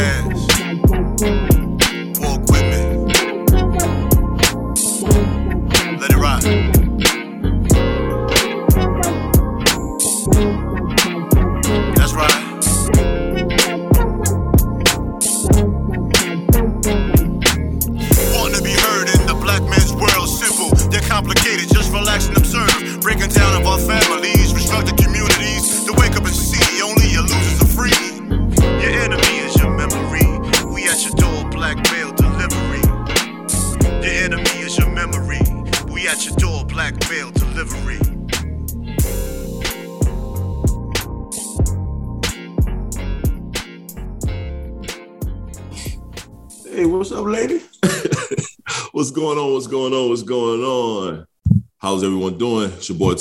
Podcast.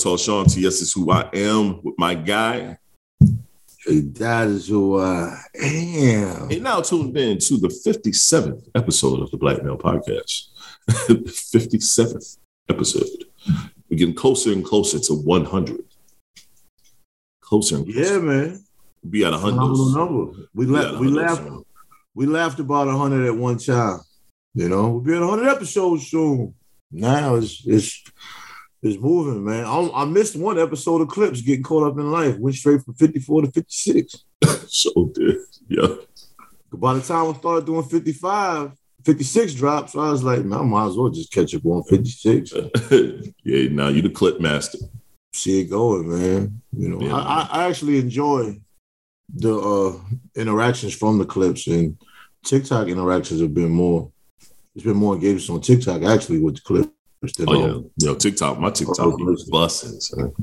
Doing? It's your boy Tall Yes, it's who I am with my guy. Hey, that is who I am. And now tuned in to the 57th episode of the Black Male Podcast. the 57th episode. We're getting closer and closer to 100. Closer and closer. Yeah, man. We'll be at 100. Phenomenal number. We We'll at We 100 laughed. soon. We laughed about hundred at one time. You know, we'll be at hundred episodes soon. Now it's it's it's moving, man. I, I missed one episode of clips getting caught up in life. Went straight from fifty four to fifty six. So did. Yeah. By the time I started doing 55, 56 drops, I was like, man, I might as well just catch up on 56. yeah, now you the clip master. see it going, man. You know, Yeah. I, I, actually enjoy the uh, interactions from the clips and TikTok interactions have been more. It's been more engaged on TikTok actually with the clips Oh yeah, yo, TikTok, my TikTok is busting.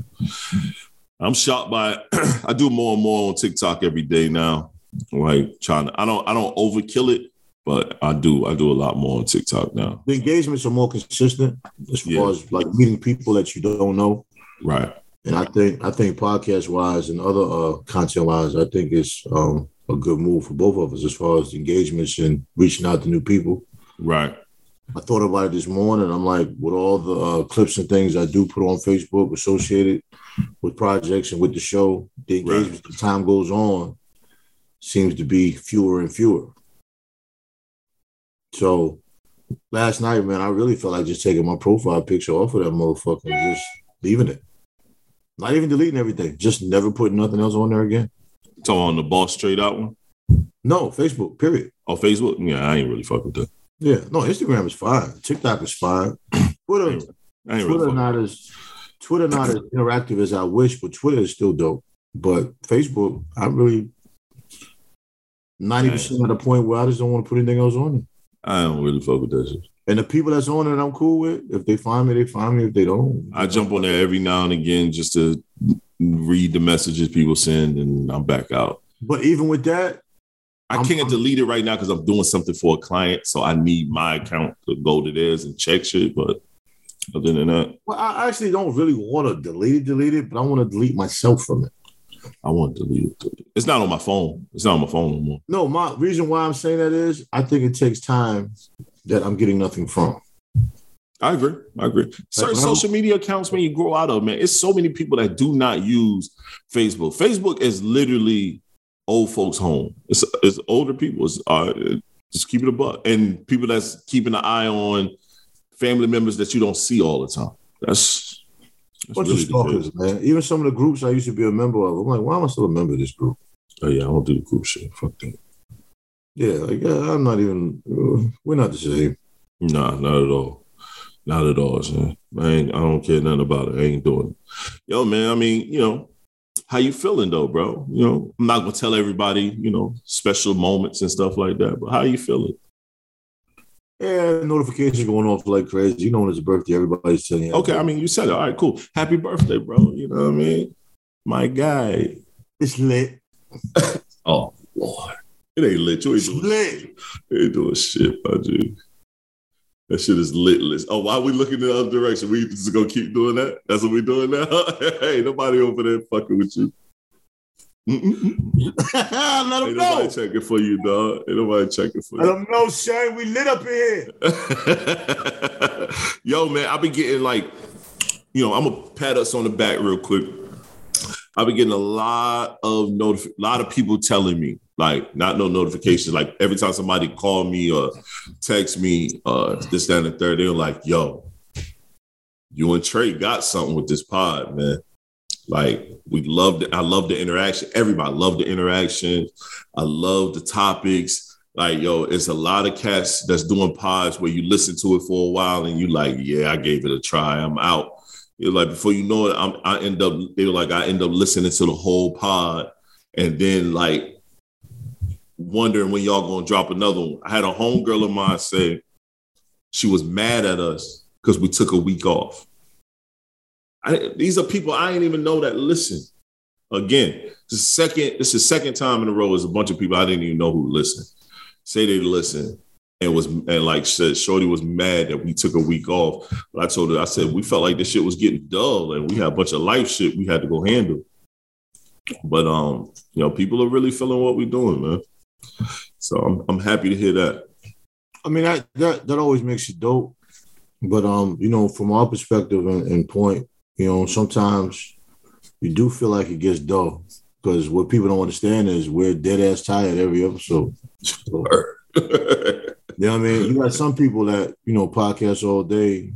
I'm shocked by. I do more and more on TikTok every day now. Like trying to, I don't, I don't overkill it, but I do, I do a lot more on TikTok now. the engagements are more consistent as far as like meeting people that you don't know. Right, And I think I think podcast wise and other uh, content wise, I think it's um, a good move for both of us as far as engagements and reaching out to new people. right, I thought about it this morning. I'm like, with all the uh, clips and things I do put on Facebook associated with projects and with the show, the Right. engagement as time goes on seems to be fewer and fewer. So last night, man, I really felt like just taking my profile picture off of that motherfucker and just leaving it. Not even deleting everything, just never putting nothing else on there again. so on the boss straight out one No, Facebook, period. on Facebook. Yeah, I ain't really fuck with that. Yeah, no, Instagram is fine. TikTok is fine. Twitter, ain't Twitter not as Twitter not as interactive as I wish, but Twitter is still dope. But Facebook, I really ninety percent at the point where I just don't want to put anything else on it. I don't really fuck with that shit. And the people that's on it, I'm cool with. If they find me, they find me. If they don't, I jump on there every now and again just to read the messages people send, and I'm back out. But even with that, I I'm- can't I'm- delete it right now because I'm doing something for a client, so I need my account to go to theirs and check shit. But other than that, well, I actually don't really want to delete it, delete it, but I want to delete myself from it. I want to delete it. It's not on my phone. It's not on my phone no more. No, my reason why I'm saying that is I think it takes time that I'm getting nothing from. I agree. I agree. Certain I'm- social media accounts, man, you grow out of, man. It's so many people that do not use Facebook. Facebook is literally old folks' home. It's it's older people. It's, uh, just keep it a buck. And people that's keeping an eye on family members that you don't see all the time. That's, that's Bunch really of stalkers, man. Even some of the groups I used to be a member of, I'm like, why am I still a member of this group? Oh yeah, I don't do the group shit. Fuck that. Yeah, like I'm not even. we're not the same. Nah, not at all. Not at all, man. I ain't, I don't care nothing about it. I ain't doing it. Yo, man, I mean, you know, how you feeling though, bro? You know, I'm not gonna tell everybody, you know, special moments and stuff like that, but how you feeling? Yeah, notifications going off like crazy. You know when it's a birthday, everybody's telling you. Okay, I mean, you said it. All right, cool. Happy birthday, bro. You know what I mean? My guy. it's lit. Oh, Lord. It ain't lit. You ain't It's doing lit. shit. You ain't doing shit, my dude. That shit is litless. Oh, why are we looking in the other direction? We just gonna keep doing that? That's what we doing now? hey, nobody over there fucking with you. Let them Ain't know. nobody checking for you, dog. Ain't nobody checking for Let you. them know, Shane. We lit up in here. Yo, man, I've been getting like, you know, I'm gonna pat us on the back real quick. I've been getting a lot of notif- lot of people telling me, like, not no notifications. Like every time somebody call me or text me, uh, this, that, and the third, they're like, yo, you and Trey got something with this pod, man. Like we loved it. I love the interaction. Everybody loved the interaction. I love the topics. Like, yo, it's a lot of cats that's doing pods where you listen to it for a while and you like, yeah, I gave it a try. I'm out. You're like, before you know it, I'm, I end up, they were like, I end up listening to the whole pod and then like wondering when y'all gonna drop another one. I had a homegirl of mine say she was mad at us because we took a week off. I, these are people I didn't even know that listen. Again, the second, this is second time in a row. is a bunch of people I didn't even know who listen. Say they listen and was and like said, Shorty was mad that we took a week off. But I told her, I said we felt like this shit was getting dull and we had a bunch of life shit we had to go handle. But um, you know, people are really feeling what we're doing, man. So I'm I'm happy to hear that. I mean, that that that always makes it dope. But um, you know, from our perspective and, and point, you know, sometimes you do feel like it gets dull because what people don't understand is we're dead ass tired every episode. So, you know what I mean? You got some people that, you know, podcast all day,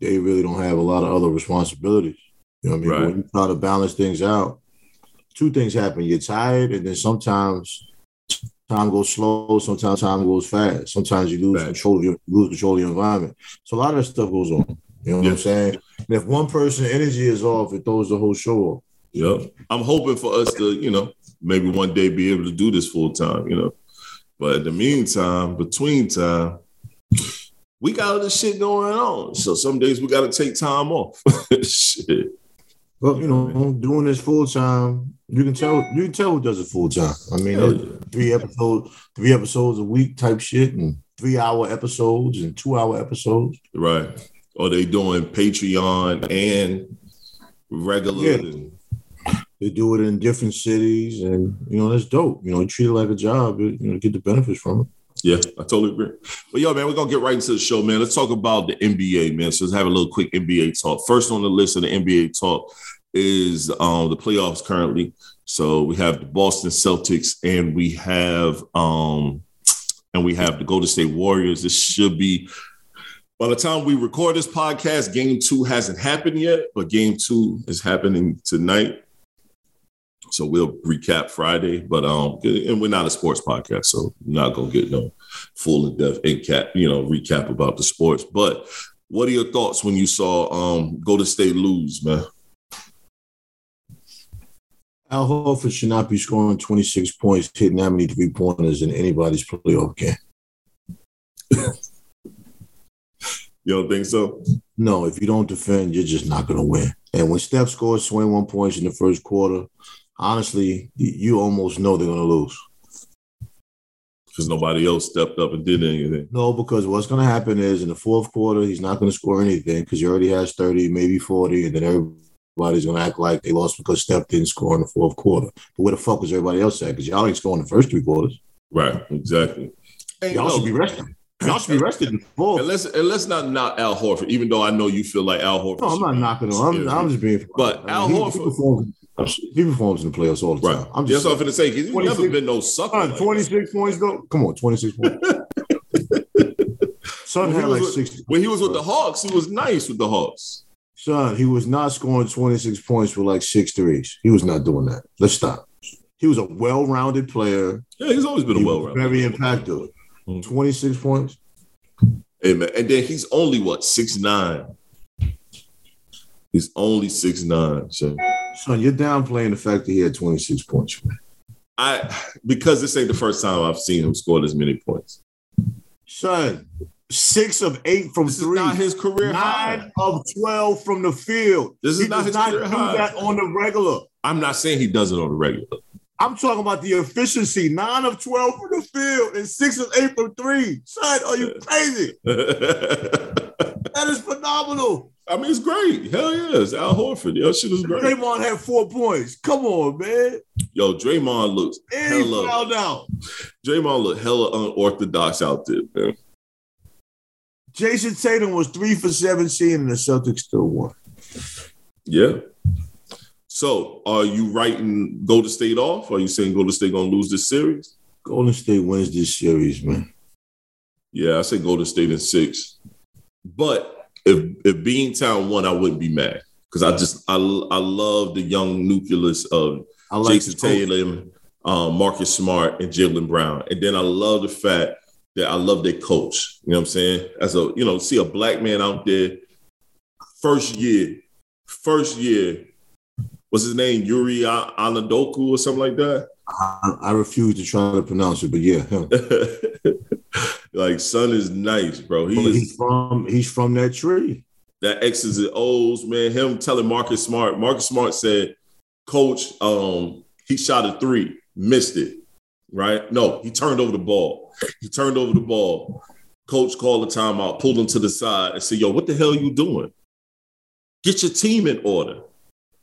they really don't have a lot of other responsibilities. You know what I mean? Right. When you try to balance things out, two things happen. You're tired, and then sometimes time goes slow, sometimes time goes fast. Sometimes you lose Facts. control of your lose control of your environment. So a lot of that stuff goes on. You know what Yeah. I'm saying? And if one person energy is off, it throws the whole show off. Yep. I'm hoping for us to, you know, maybe one day be able to do this full time, you know. But in the meantime, between time, we got other shit going on. So some days we got to take time off. shit. But you know, doing this full time, you can tell you can tell who does it full time. I mean, yeah. three episodes, three episodes a week type shit, and three hour episodes and two hour episodes. Right. Or they doing Patreon and regular. Yeah. and- They do it in different cities, and you know that's dope. You know, you treat it like a job. You know, get the benefits from it. Yeah, I totally agree. But yo, man, we're gonna get right into the show, man. Let's talk about the NBA, man. So let's have a little quick NBA talk. First on the list of the NBA talk is um, the playoffs currently. So we have the Boston Celtics and we have um, and we have the Golden State Warriors. This should be by the time we record this podcast, game two hasn't happened yet, but game two is happening tonight. So we'll recap Friday, but um, and we're not a sports podcast, so not gonna get no full in depth in cap, you know, recap about the sports. But what are your thoughts when you saw um Golden State lose, man? Al Horford should not be scoring 26 points, hitting that many three pointers in anybody's playoff game. You don't think so? No, if you don't defend, you're just not going to win. And when Steph scores 21 points in the first quarter, honestly, you almost know they're going to lose. Because nobody else stepped up and did anything. No, because what's going to happen is in the fourth quarter, he's not going to score anything because he already has 30, maybe 40, and then everybody's going to act like they lost because Steph didn't score in the fourth quarter. But where the fuck was everybody else at? Because y'all ain't scoring the first three quarters. Right, exactly. And Y'all no, should be rested. Y'all should be rested in the fourth. and let's and let's not knock Al Horford, even though I know you feel like Al Horford. No, I'm not knocking him. I'm, I'm just being. But Al he, Horford- he performs, in the playoffs all the Right. time. I'm That's just what I'm finna say. 'cause He's never been no sucker. Son, like that. 26 points though. Come on, 26 points. Son had like with, 60. when he was with the Hawks, he was nice with the Hawks. Son, he was not scoring 26 points with like six threes. He was not doing that. Let's stop. He was a well-rounded player. Yeah, he's always been He a was well very impactful. Mhm. 26 points. Hey, man. And then he's only what six nine. He's only six nine. So Son, you're downplaying the fact that he had 26 points. man. I because this ain't the first time I've seen him score this many points. Son, six of eight from This is three. not his career high. Nine of 12 from the field. This is he not does his not career do high. that on the regular. I'm not saying he does it on the regular. I'm talking about the efficiency. Nine of 12 from the field and six of eight from three. Son, are you crazy? That is phenomenal. I mean, it's great. Hell yeah, it's Al Horford. Yo, shit is great. Draymond had four points. Come on, man. Yo, Draymond looks And he hella. fouled out. Draymond look hella unorthodox out there, man. Jayson Tatum was three for 17 and the Celtics still won. Yeah. So, are you writing Golden State off? Are you saying Golden State gonna lose this series? Golden State wins this series, man. Yeah, I say Golden State in six. But if if Beantown won, I wouldn't be mad because I just I I love the young nucleus of like Jason. Taylor, um, Marcus Smart, and Jaylen Brown. And then I love the fact that I love their coach. You know what I'm saying? As a you know, see a black man out there, first year, first year, what's his name? Yuri Anadoku or something like that. I, I refuse to try to pronounce it, but yeah, him. like son is nice, bro. He is he's from he's from that tree. that X's and O's, man. Him telling Marcus Smart. Marcus Smart said, Coach, um, he shot a three, missed it. Right? No, he turned over the ball. He turned over the ball. Coach called the timeout, pulled him to the side, and said, Yo, what the hell are you doing? Get your team in order.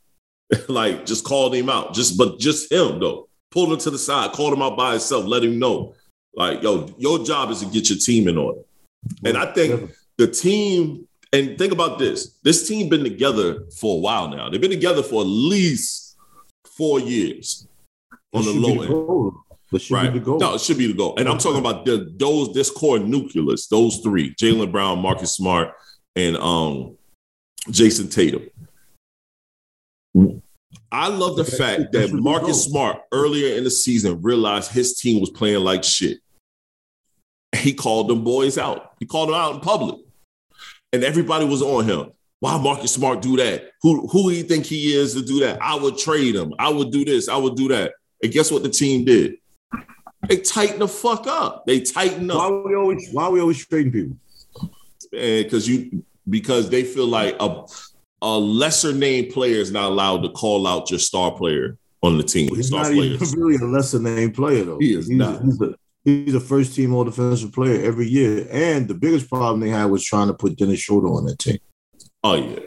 like, just called him out. Just but just him though. Pulled him to the side, called him out by himself, let him know. Like, yo, your job is to get your team in order. And I think the team, and think about this: this team been together for a while now. They've been together for at least four years on the That should be low end. goal. Right. be the goal. No, it should be the goal. And I'm talking about the those this core nucleus, those three: Jaylen Brown, Marcus Smart, and um Jayson Tatum. I love the fact that Marcus Smart earlier in the season realized his team was playing like shit. He called them boys out. He called them out in public. And everybody was on him. Why Marcus Smart do that? Who who do you think he is to do that? I would trade him. I would do this. I would do that. And guess what the team did? They tighten the fuck up. They tighten up. Why we always why we always trading people? because you because they feel like a a lesser name player is not allowed to call out your star player on the team. He's not even really a lesser name player though. He is he's not. A, he's, a, he's a first team all defensive player every year. And the biggest problem they had was trying to put Dennis Schroeder on that team. Oh yeah,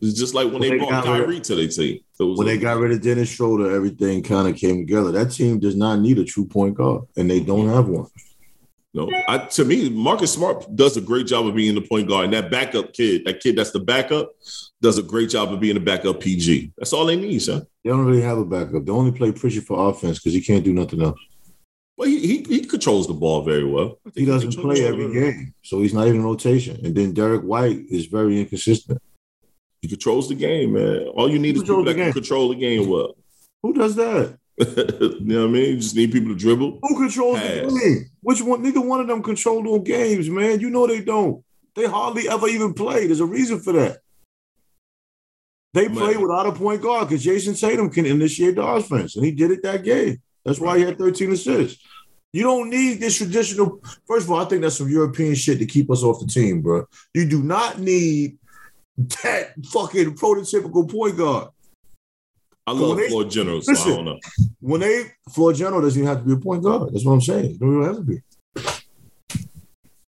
it's just like when, When they, they brought got rid- Kyrie to their team. When they got rid of Dennis Schroeder, everything kind of came together. That team does not need a true point guard, and they don't have one. no, I, to me, Marcus Smart does a great job of being the point guard, and that backup kid, that kid that's the backup, does a great job of being a backup PG. That's all they need, son. They don't really have a backup. They only play Pritchard for offense because he can't do nothing else. Well, he, he he controls the ball very well. He doesn't controls play every game, so he's not even in rotation. And then Derrick White is very inconsistent. He controls the game, man. All you need He is people that can control the game well. Who does that? you know what I mean? You just need people to dribble. Who controls Pass. the game? Which one? Neither one of them control those games, man. You know they don't. They hardly ever even play. There's a reason for that. They play without a point guard because Jayson Tatum can initiate the offense, and he did it that game. That's why he had 13 assists. You don't need this traditional. First of all, I think that's some European shit to keep us off the team, bro. You do not need that fucking prototypical point guard. I love they- floor generals, so I Listen. don't know. When they floor general doesn't even have to be a point guard. That's what I'm saying. You don't even have to be.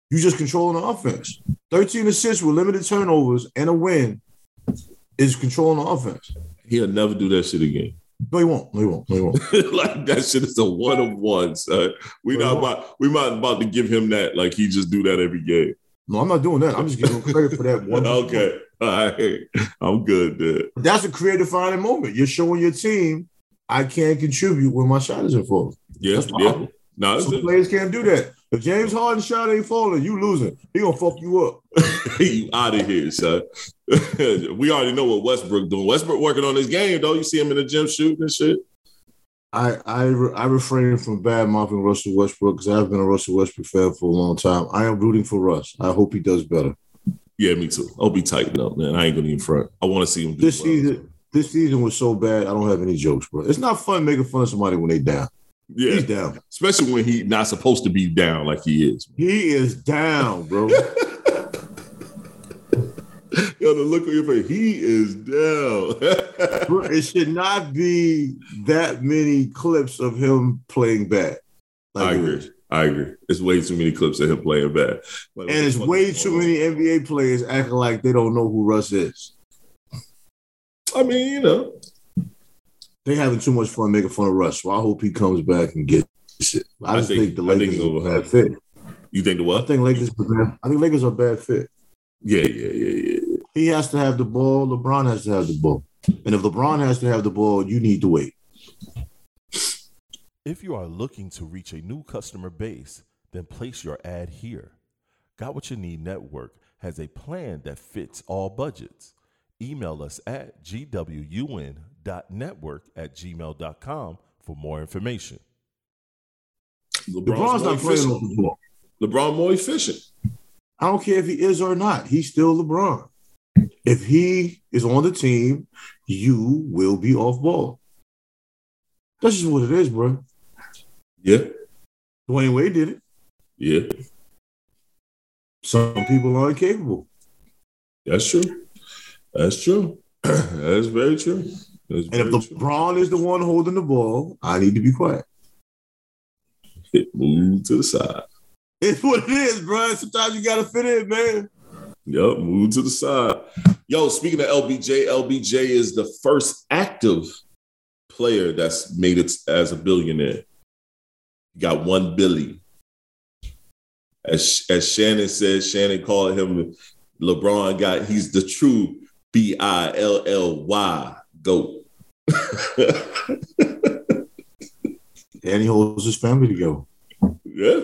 You just controlling the offense. 13 assists with limited turnovers and a win is controlling the offense. He'll never do that shit again. No, he won't. No, he won't. No, he won't. like that shit is a one of one, son. We Well, not about we not about to give him that. Like he just do that every game. No, I'm not doing that. I'm just giving him credit for that one. okay, all right, I'm good. Dude. That's a career defining moment. You're showing your team I can't contribute when my shot isn't falling. Yeah, That's yeah. No, Some players can't do that. If James Harden shot ain't falling, you losing. He gonna fuck you up. you out of here, son. we already know what Westbrook doing. Westbrook working on his game, though. You see him in the gym shooting and shit. I I I refrain from bad mouthing Russell Westbrook because I've been a Russell Westbrook fan for a long time. I am rooting for Russ. I hope he does better Yeah, me too. I'll be tighten up, man. I ain't gonna even front. I want to see him do this well. season. This season was so bad. I don't have any jokes, bro. It's not fun making fun of somebody when they down. Yeah, He's down. especially when he not supposed to be down like he is. He is down, bro. Yo, the look on your face, he is down. It should not be that many clips of him playing bad. I agree. is. I agree. It's way too many clips of him playing bad. Like, And it's way too many NBA players acting like they don't know who Russ is. I mean, you know, They having too much fun making fun of Russ. So I hope he comes back and gets it. I I just think- think, the think Lakers he's are a bad fit. you think the what? I think Lakers. I think Lakers are a bad fit. Yeah, yeah, yeah, yeah. He has to have the ball. LeBron has to have the ball. And if LeBron has to have the ball, you need to wait. If you are looking to reach a new customer base, then place your ad here. Got What You Need Network has a plan that fits all budgets. Email us at gwun.network at gmail.com for more information. LeBron's, LeBron's not playing efficient. off the ball. LeBron more efficient. I don't care if he is or not. He's still LeBron. If he is on the team, you will be off ball. That's just what it is, bro. Yeah, Dwyane Wade did it. yeah, Some people are incapable. that's true. That's true. that's very true. That's And if very true. LeBron is the one holding the ball, I need to be quiet. Move to the side. It's what it is, bro. Sometimes you gotta fit in, man. Yep, move to the side. Yo, speaking of LBJ, LBJ is the first active player that's made it as a billionaire. Got one billy. As, as Shannon said, Shannon called him LeBron got he's the true B-I-L-L-Y GOAT. And he holds his family together. yeah.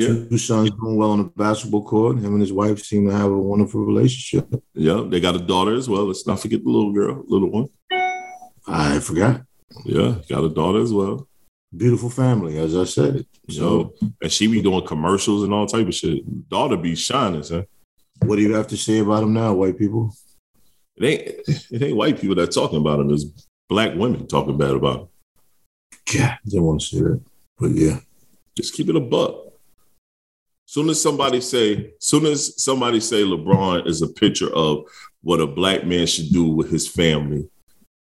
Yeah. Two sons doing well on the basketball court. Him and his wife seem to have a wonderful relationship. Yeah. They got a daughter as well. Let's not forget the little girl, little one. I forgot. Yeah, got a daughter as well. Beautiful family, as I said. So, So, and she be doing commercials and all type of shit. Daughter be shining, son. what do you have to say about him now, white people? It ain't it ain't white people that talking about him. It's black women talking bad about him. God, didn't want to say that, but yeah. Just keep it a buck. Soon as somebody say, soon as somebody say LeBron is a picture of what a black man should do with his family,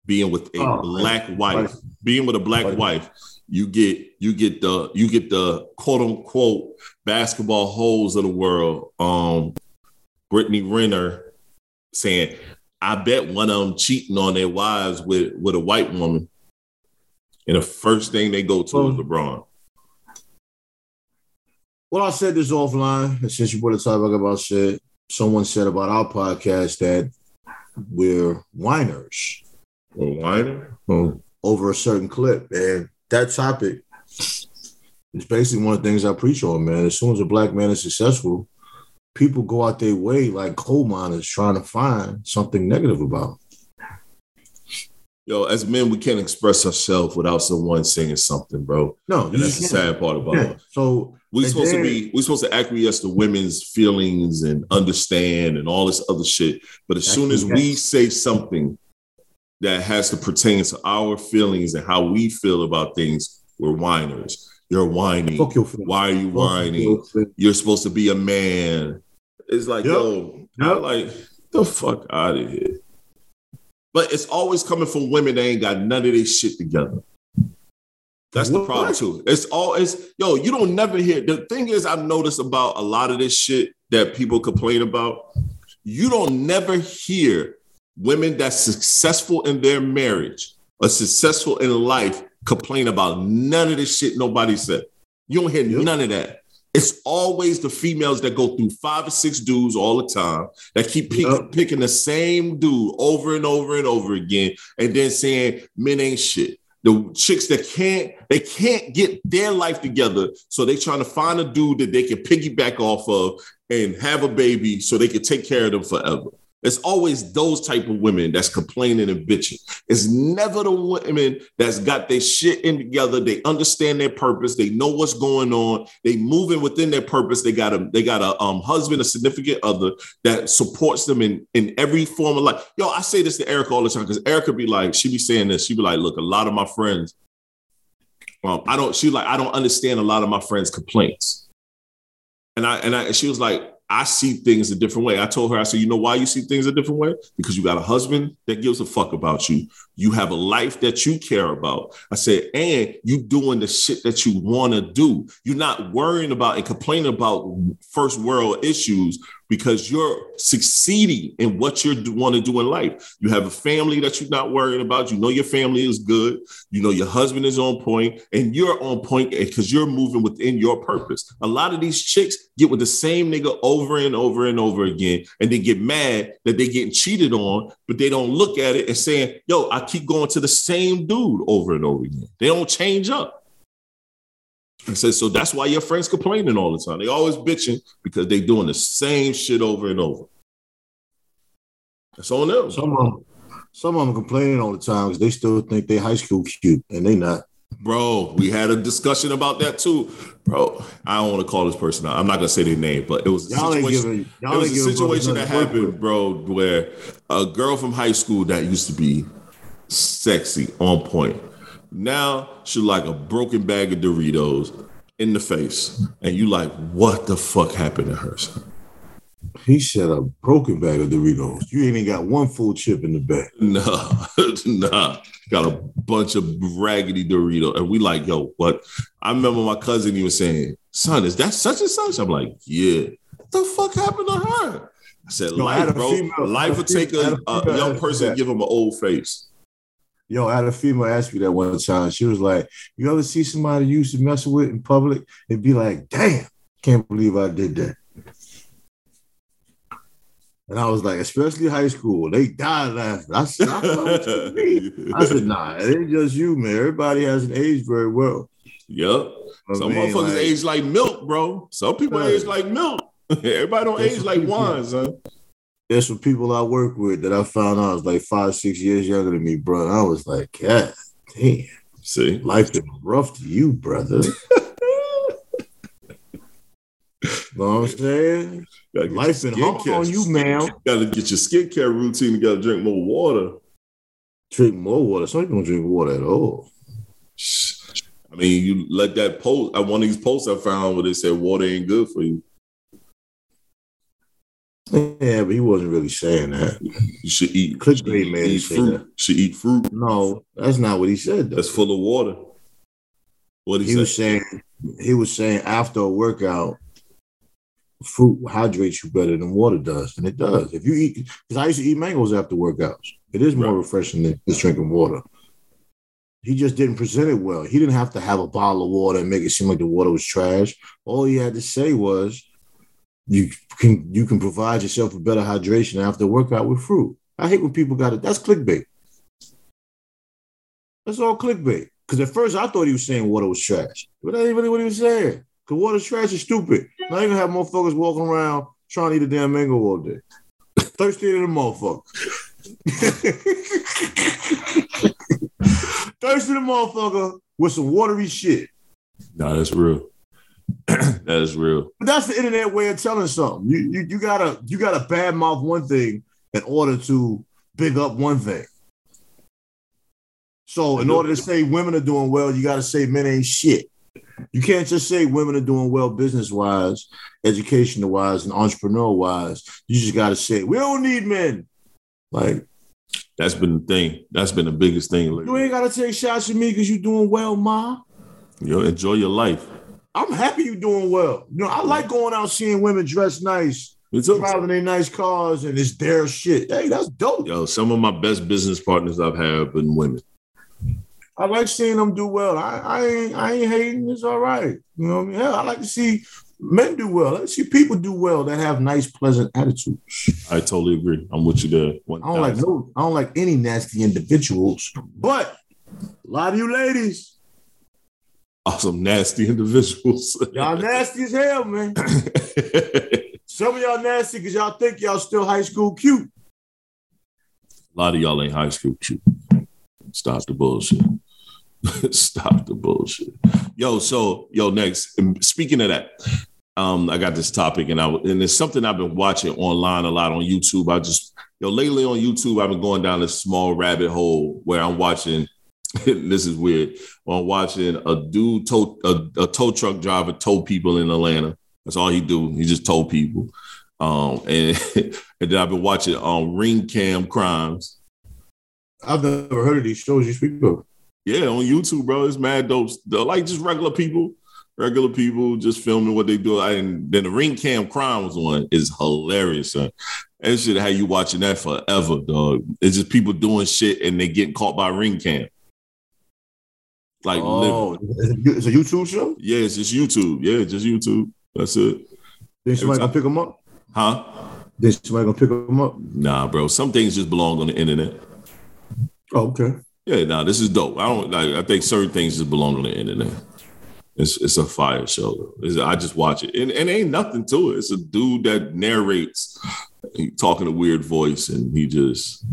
being with a Oh, black right. wife, being with a black Right. wife, you get you get the you get the quote unquote basketball holes of the world. Um, Brittany Renner saying, "I bet one of them cheating on their wives with with a white woman." And the first thing they go to Well, is LeBron. Well, I said this offline, and since you brought the topic about shit, someone said about our podcast that we're whiners A whiner? Hmm. over a certain clip. And that topic is basically one of the things I preach on, man. As soon as a black man is successful, people go out their way like coal miners trying to find something negative about him. Yo, as men, we can't express ourselves without someone saying something, bro. No, And that's the sad part about Yeah. it. So We And supposed then- to be we supposed to acquiesce to women's feelings and understand and all this other shit. But as soon as we say something that has to pertain to our feelings and how we feel about things, we're whiners. You're whining. your. Why are you whining? your. You're supposed to be a man. It's like, Yep. yo, Yep. like the fuck out of here. But it's always coming from women that ain't got none of this shit together. That's the What? problem too. It's always yo. You don't never hear. The thing is, I've noticed about a lot of this shit that people complain about. You don't never hear women that's successful in their marriage or successful in life complain about none of this shit nobody said. You don't hear Yep. none of that. It's always the females that go through five or six dudes all the time that keep pick- Yep. picking the same dude over and over and over again, and then saying men ain't shit. The chicks that can't they can't get their life together, so they're trying to find a dude that they can piggyback off of and have a baby so they can take care of them forever. It's always those type of women that's complaining and bitching. It's never the women that's got their shit in together. They understand their purpose. They know what's going on. They moving within their purpose. They got a they got a um, husband, a significant other that supports them in in every form of life. Yo, I say this to Erica all the time because Erica be like, she be saying this. She be like, look, a lot of my friends, um, I don't. She like, I don't understand a lot of my friends' complaints. And I and I she was like, I see things a different way. I told her, I said, you know why you see things a different way? Because you got a husband that gives a fuck about you. You have a life that you care about. I said, and you doing the shit that you want to do. You're not worrying about and complaining about first world issues because you're succeeding in what you want to do in life. You have a family that you're not worrying about. You know your family is good. You know your husband is on point, and you're on point because you're moving within your purpose. A lot of these chicks get with the same nigga over and over and over again, and they get mad that they're getting cheated on, but they don't look at it and saying, "Yo, I keep going to the same dude over and over again." They don't change up. I said, so that's why your friends complaining all the time. They always bitching because they doing the same shit over and over. That's on them. Some of them, some of them complaining all the time because they still think they high school cute and they not. Bro, we had a discussion about that too. Bro, I don't want to call this person out. I'm not gonna say their name, but it was a Y'all situation, giving- y'all it was a situation that nothing to work happened, bro, where a girl from high school that used to be sexy, on point. Now she like a broken bag of Doritos in the face. And you like, what the fuck happened to her? son? He said a broken bag of Doritos. You ain't even got one full chip in the bag. Nah, nah. Got a bunch of raggedy Doritos. And we like, yo, what? I remember my cousin even saying, son, is that such and such? I'm like, yeah. What the fuck happened to her? I said, No, life, a bro. female- life would take I a, a young person and give him an old face. Yo, I had a female ask me that one time. She was like, You ever see somebody you used to mess with in public and be like, damn, can't believe I did that. And I was like, especially high school, they died laughing. I said, I, thought it was me. I said, nah, it ain't just you, man. Everybody hasn't aged very well. Yep. I Some mean, motherfuckers like, age like milk, bro. Some people age like milk. Everybody don't age like wine, son. There's some people I work with that I found out was like five, six years younger than me, bro. And I was like, God damn, See? life is rough to you, brother. know what I'm saying? Life been hard skincare- on you, man. Gotta get your skincare routine. You gotta drink more water. Drink more water. Some people don't drink water at all. I mean, you let that post. I one of these posts I found where they said water ain't good for you. Yeah, but he wasn't really saying that. You should eat, Clickbait man eat fruit. should eat fruit No, that's not what he said. Though. that's full of water. What he, he was saying he was saying after a workout, fruit hydrates you better than water does, and it does. If you eat, because I used to eat mangoes after workouts, it is more Right. refreshing than just drinking water. He just didn't present it well. He didn't have to have a bottle of water and make it seem like the water was trash. All he had to say was, "You can you can provide yourself a better hydration after a workout with fruit." I hate when people got it. That's clickbait. That's all clickbait. Because at first I thought he was saying water was trash, but that ain't really what he was saying. Because water's trash is stupid. Now you gonna have motherfuckers walking around trying to eat a damn mango all day, thirsty than a motherfucker. thirsty than a motherfucker with some watery shit. Nah, that's real. that is real. But that's the internet way of telling something. You, you you gotta you gotta badmouth one thing in order to big up one thing. So in order to say women are doing well, you gotta say men ain't shit. You can't just say women are doing well business wise, educational wise, and entrepreneur wise. You just gotta say we don't need men. Like That's been the thing. That's been the biggest thing. you ain't gotta take shots at me because you're doing well, ma. Yo, enjoy your life. I'm happy you're doing well. You know, I like going out seeing women dressed nice, driving their nice cars, and it's their shit. Hey, that's dope. Yo, some of my best business partners I've had have been women. I like seeing them do well. I, I ain't I ain't hating. It's all right. You know what I mean? Hell, I like to see men do well. I see people do well that have nice, pleasant attitudes. I totally agree. I'm with you there. One I don't like no, I don't like any nasty individuals. But a lot of you ladies, awesome, nasty individuals. y'all nasty as hell, man. Some of y'all nasty because y'all think y'all still high school cute. A lot of y'all ain't high school cute. Stop the bullshit. Stop the bullshit. Yo, so yo, next. Speaking of that, um, I got this topic, and I and it's something I've been watching online a lot on YouTube. I just yo lately on YouTube, I've been going down this small rabbit hole where I'm watching. this is weird. I'm watching a dude tow a, a tow truck driver tow people in Atlanta. That's all he do. He just tow people. Um, and and then I've been watching um ring cam crimes. I've never heard of these shows you speak of. Yeah, on YouTube, bro. It's mad dope. They're like just regular people regular people just filming what they do. And then the ring cam crimes one is hilarious, son. That shit, how you watching that forever, dog? It's just people doing shit and they getting caught by ring cam. Like, Oh, literally. it's a YouTube show. yeah, it's just YouTube. Yeah, just YouTube. That's it. Then somebody Every gonna pick them up. Huh? Then somebody gonna pick them up. Nah, bro. Some things just belong on the internet. Oh, okay. Yeah, nah, this is dope. I don't like. I think certain things just belong on the internet. It's it's a fire show. though. It's- I just watch it, and, and ain't nothing to it. It's a dude that narrates, he talking a weird voice, and he just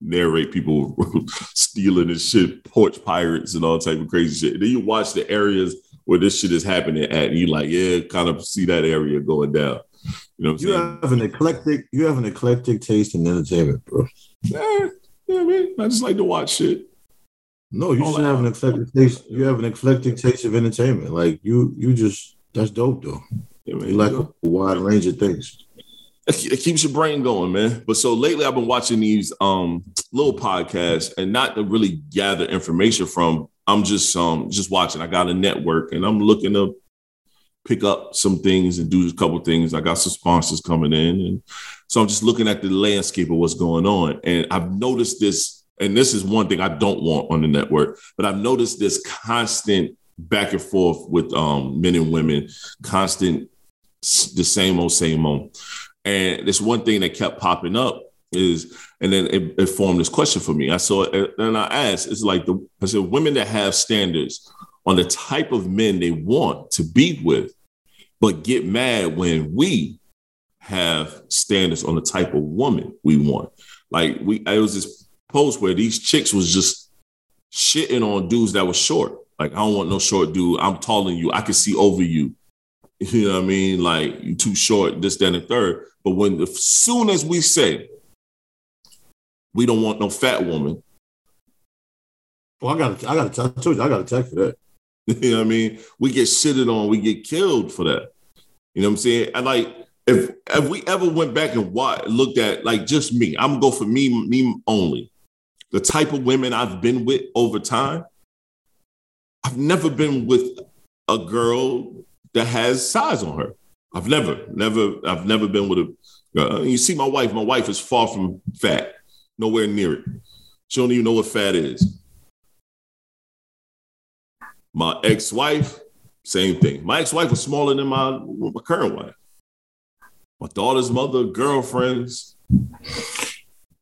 narrate people stealing and shit, porch pirates, and all type of crazy shit. And then you watch the areas where this shit is happening at, and you like, yeah, kind of see that area going down. You know what I'm You saying? have an eclectic. You have an eclectic taste in entertainment, bro. Yeah, yeah, man. I just like to watch shit. No, you All should have an eclectic taste. You have an eclectic taste of entertainment. Like you, you just that's dope though. Yeah, man. You like a wide range of things. It keeps your brain going, man. But so lately, I've been watching these um little podcasts, and not to really gather information from. I'm just um just watching. I got a network, and I'm looking to pick up some things and do a couple things. I got some sponsors coming in, and so I'm just looking at the landscape of what's going on. And I've noticed this, and this is one thing I don't want on the network, but I've noticed this constant back and forth with um men and women, constant the same old same old. And this one thing that kept popping up is, and then it, it formed this question for me. I saw it, and I asked, it's like the I said, women that have standards on the type of men they want to be with, but get mad when we have standards on the type of woman we want. Like we, it was this post where these chicks was just shitting on dudes that were short. Like I don't want no short dude. I'm taller than you. I can see over you. You know what I mean? Like you too short, this, that, and third. But when as soon as we say we don't want no fat woman, Well, I got, I got, I told you, I got a tech for that. you know what I mean? We get shitted on, we get killed for that. You know what I'm saying? And like if if we ever went back and wa looked at like just me, I'm gonna go for me, me only. The type of women I've been with over time, I've never been with a girl that has size on her. I've never, never, I've never been with a. Uh, you see, my wife. My wife is far from fat, nowhere near it. She don't even know what fat is. My ex-wife, same thing. My ex-wife was smaller than my, my current wife. My daughter's mother, girlfriends.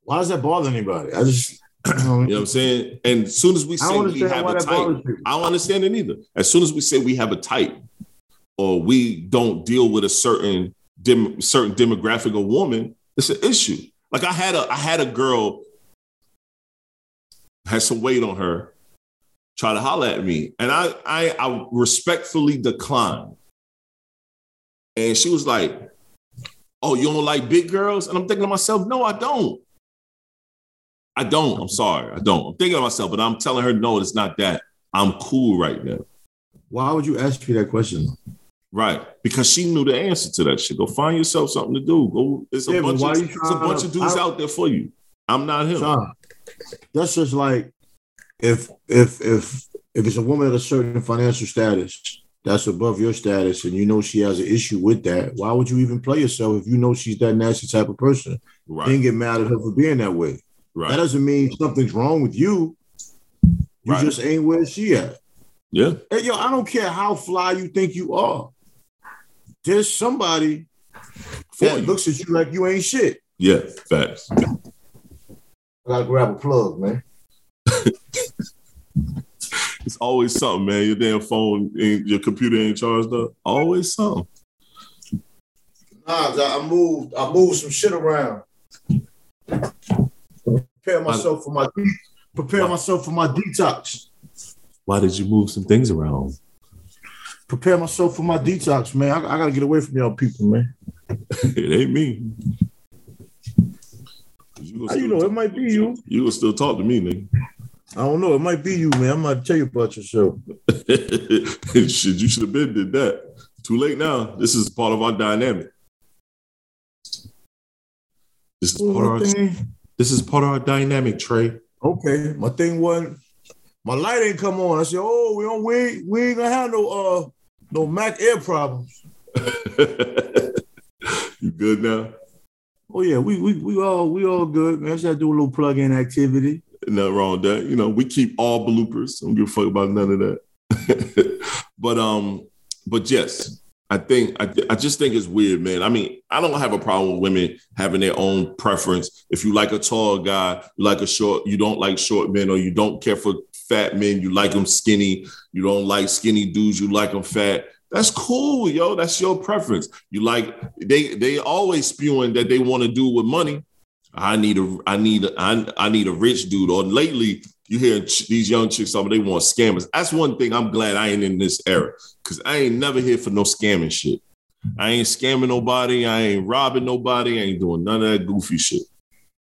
Why does that bother anybody? I just, you know, what I'm saying? And as soon as we say we have a type. I don't understand it either. As soon as we say we have a type, or we don't deal with a certain dem- certain demographic of woman, it's an issue. Like I had a I had a girl had some weight on her, try to holler at me, and I I, I respectfully declined. And she was like, "Oh, you don't like big girls?" And I'm thinking to myself, "No, I don't." I don't. I'm sorry. I don't. I'm thinking to myself, but I'm telling her, no, it's not that. I'm cool right now. why would you ask me that question? Right. Because she knew the answer to that shit. Go find yourself something to do. Go. There's a Yeah, but bunch of there's a bunch of dudes I- out there for you. I'm not him. Sean, that's just like if if if if it's a woman at a certain financial status that's above your status and you know she has an issue with that, why would you even play yourself if you know she's that nasty type of person? Right. Then get mad at her for being that way. Right. That doesn't mean something's wrong with you. You Right. just ain't where she at. Yeah. Hey, yo, I don't care how fly you think you are. There's somebody For that you. looks at you like you ain't shit. Yeah. Facts. I gotta grab a plug, man. It's always something, man. Your damn phone, ain't, your computer ain't charged up. Always something. Nah, I I moved. I moved some shit around. Prepare myself for my de- prepare myself for my detox. Why did you move some things around? Prepare myself for my detox, man. I, I gotta get away from y'all people, man. it ain't me. You you know? It might be you. You will still talk to me, nigga. I don't know. It might be you, man. I'm gonna tell you about yourself. Shit, you should have been did that. Too late now. This is part of our dynamic. This is part of our, this is part of our dynamic, Trey. Okay, my thing wasn't. My light ain't come on. I said, "Oh, we don't. We ain't, we ain't gonna have no uh No Mac Air problems. you good now? Oh yeah, we we we all we all good, man. Just gotta do a little plug-in activity. Nothing wrong with that. You know, we keep all bloopers. I don't give a fuck about none of that. but um, but yes, I think I, I just think it's weird, man. I mean, I don't have a problem with women having their own preference. If you like a tall guy, you like a short, you don't like short men, or you don't care for fat men, you like them skinny. You don't like skinny dudes, you like them fat. That's cool, yo. That's your preference. You like they they always spewing that they want to do with money. I need a I need a, I, I need a rich dude. Or lately, you hear these young chicks talking they want scammers. That's one thing I'm glad I ain't in this era because I ain't never here for no scamming shit. I ain't scamming nobody. I ain't robbing nobody. I ain't doing none of that goofy shit.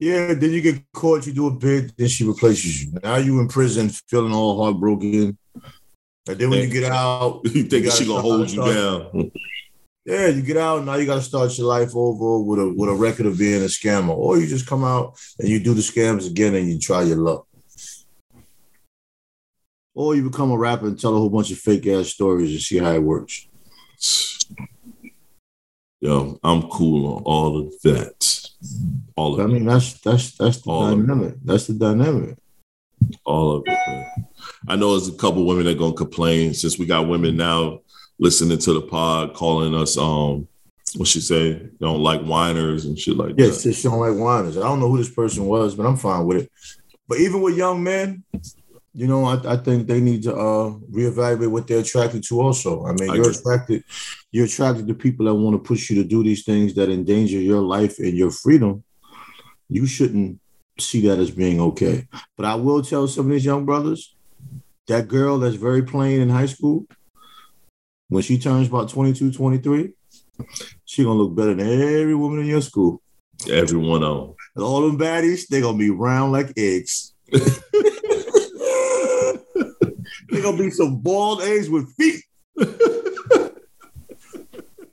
Yeah, then you get caught, you do a bid, then she replaces you. Now you in prison feeling all heartbroken. And then when you get out, You think gotta she gonna hold you start- down? Yeah, you get out now. You got to start your life over with a with a record of being a scammer, or you just come out and you do the scams again and you try your luck, or you become a rapper and tell a whole bunch of fake ass stories and see how it works. Yo, I'm cool on all of that. All I of it. I mean, that's that's that's the All dynamic. That's the dynamic. all of it. Man. I know there's a couple women that gonna complain since we got women now listening to the pod, calling us um, what she say, don't like whiners and shit like Yes, that. don't like whiners. I don't know who this person was, but I'm fine with it. But even with young men, you know, I, I think they need to uh reevaluate what they're attracted to. Also, I mean, I you're agree. attracted, you're attracted to people that want to push you to do these things that endanger your life and your freedom. You shouldn't see that as being okay. But I will tell some of these young brothers, that girl that's very plain in high school, when she turns about 22, 23, she gonna look better than every woman in your school. Everyone on. And all them baddies, they gonna be round like eggs. gonna be some bald eggs with feet.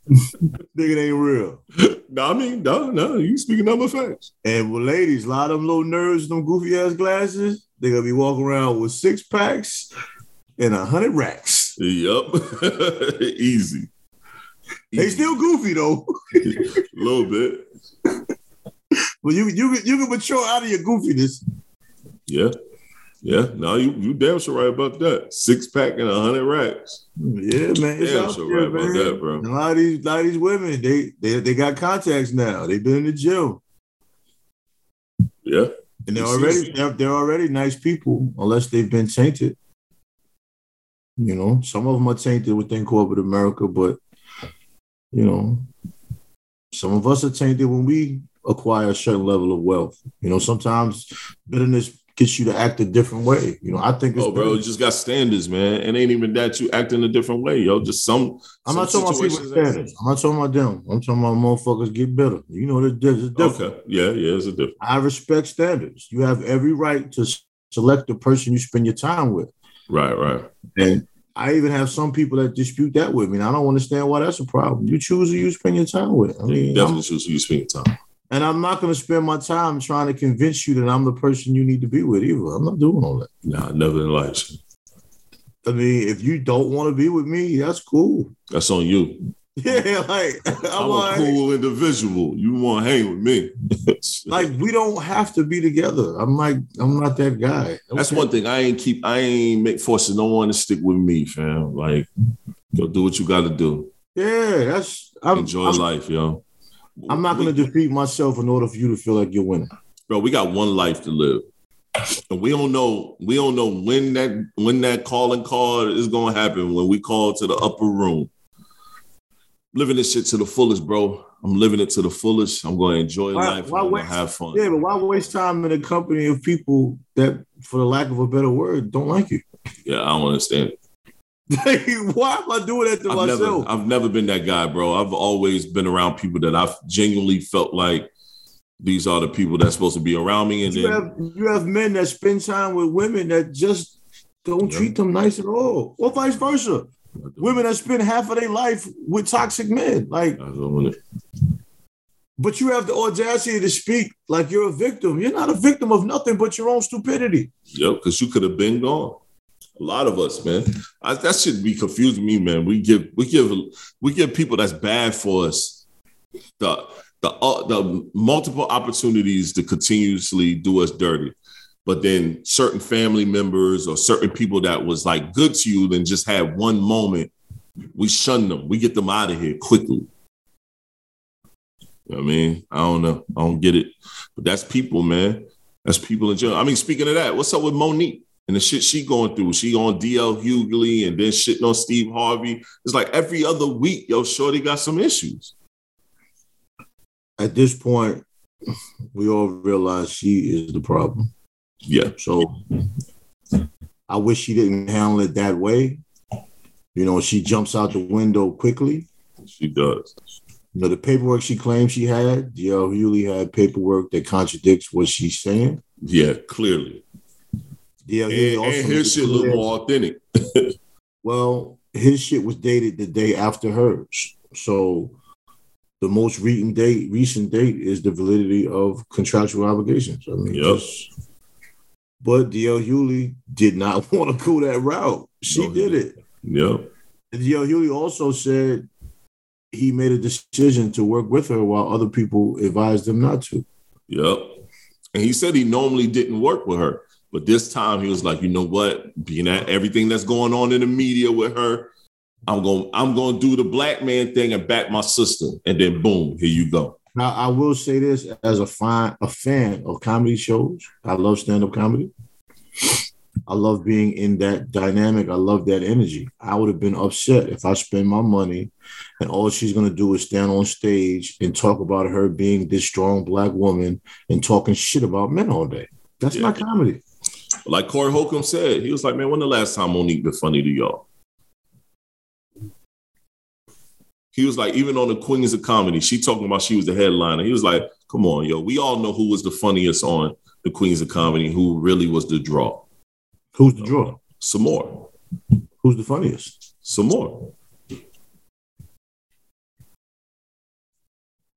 Nigga, ain't real. No, I mean, no, no, you speaking number facts. And with ladies, a lot of them little nerds, them goofy ass glasses, they gonna be walking around with six packs and a hundred racks. Yup. Easy. They Easy. still goofy though, a little bit. but you you you can mature out of your goofiness. Yeah. Yeah. No, you you damn sure right about that. Six pack and a hundred racks. Yeah, man. Damn sure right about that, bro. And a lot of these, a lot of these women, they they they got contacts now. They've been in the gym, Yeah. and they're already they're, they're already nice people, unless they've been tainted. You know, some of them are tainted within corporate America, but you know, some of us are tainted when we acquire a certain level of wealth. You know, sometimes bitterness gets you to act a different way. You know, I think it's Oh, bro, you just got standards, man. It ain't even that you act in a different way, yo. Just some. I'm not some talking about people with situations ain't- standards. I'm not talking about them. I'm talking about motherfuckers get better. You know, there's, there's a difference. Okay. Yeah, yeah, it's a difference. I respect standards. You have every right to select the person you spend your time with. Right, right. And I even have some people that dispute that with me. And I don't understand why that's a problem. You choose who you spend your time with. I You mean, definitely I'm- choose who you spend your time. And I'm not going to spend my time trying to convince you that I'm the person you need to be with either. I'm not doing all that. Nah, never in life. I mean, if you don't want to be with me, that's cool. That's on you. Yeah, like I'm, I'm, a like, cool individual. You want to hang with me? like we don't have to be together. I'm like, I'm not that guy. that's one thing. I ain't keep. I ain't make forcing no one to stick with me, fam. Like, go do what you got to do. Yeah, that's I'm, Enjoy I'm, life, yo. I'm not going to defeat myself in order for you to feel like you're winning. bro. We got one life to live, and we don't know. We don't know when that when that calling card is gonna happen. When we call to the upper room, living this shit to the fullest, bro. I'm living it to the fullest. I'm gonna enjoy Why- life. and why waste- have fun. Yeah, but why waste time in the company of people that, for the lack of a better word, don't like you? Yeah, I don't understand. why am I doing that to I've never, myself? I've never been that guy, bro. I've always been around people that I've genuinely felt like these are the people that's supposed to be around me. And you then, have you have men that spend time with women that just don't Yeah. treat them nice at all, or vice versa. Women that spend half of their life with toxic men, like, I don't wanna- but you have the audacity to speak like you're a victim. You're not a victim of nothing but your own stupidity. Yep, because you could have been gone. A lot of us, man. I, that should be confusing me, man. We give we give we give people that's bad for us the the uh, the multiple opportunities to continuously do us dirty. But then certain family members or certain people that was like good to you, then just had one moment, we shun them. We get them out of here quickly. You know I mean, I don't know. I don't get it. But that's people, man. That's people in general. I mean, speaking of that, what's up with Monique and the shit she going through? She on DL Hughley and then shitting on Steve Harvey. It's like every other week, yo, Shorty got some issues. At this point, we all realize she is the problem. Yeah. So I wish she didn't handle it that way. You know, she jumps out the window quickly. She does. You know, the paperwork she claimed she had, DL Hughley had paperwork that contradicts what she's saying. Yeah, clearly. DL And, Hughley and his shit look more authentic. Well, his shit was dated the day after hers. So the most recent date, recent date is the validity of contractual obligations. I mean, just, but DL Hughley did not want to go that route. She No, did it. Yep. And DL Hughley also said he made a decision to work with her while other people advised him not to. Yep. And he said he normally didn't work with her, but this time he was like, you know what? Being at everything that's going on in the media with her, I'm going, I'm going to do the black man thing and back my sister, and then boom, here you go. Now, I will say this as a fan, a fan of comedy shows. I love stand-up comedy. I love being in that dynamic. I love that energy. I would have been upset if I spend my money and all she's gonna do is stand on stage and talk about her being this strong black woman and talking shit about men all day. That's Yeah. not comedy. Like Corey Holcomb said, he was like, man, when the last time Monique been funny to y'all? He was like, even on the Queens of Comedy, she talking about she was the headliner. He was like, come on, yo, we all know who was the funniest on the Queens of Comedy, who really was the draw. Who's the draw? Sommore. Who's the funniest? Sommore.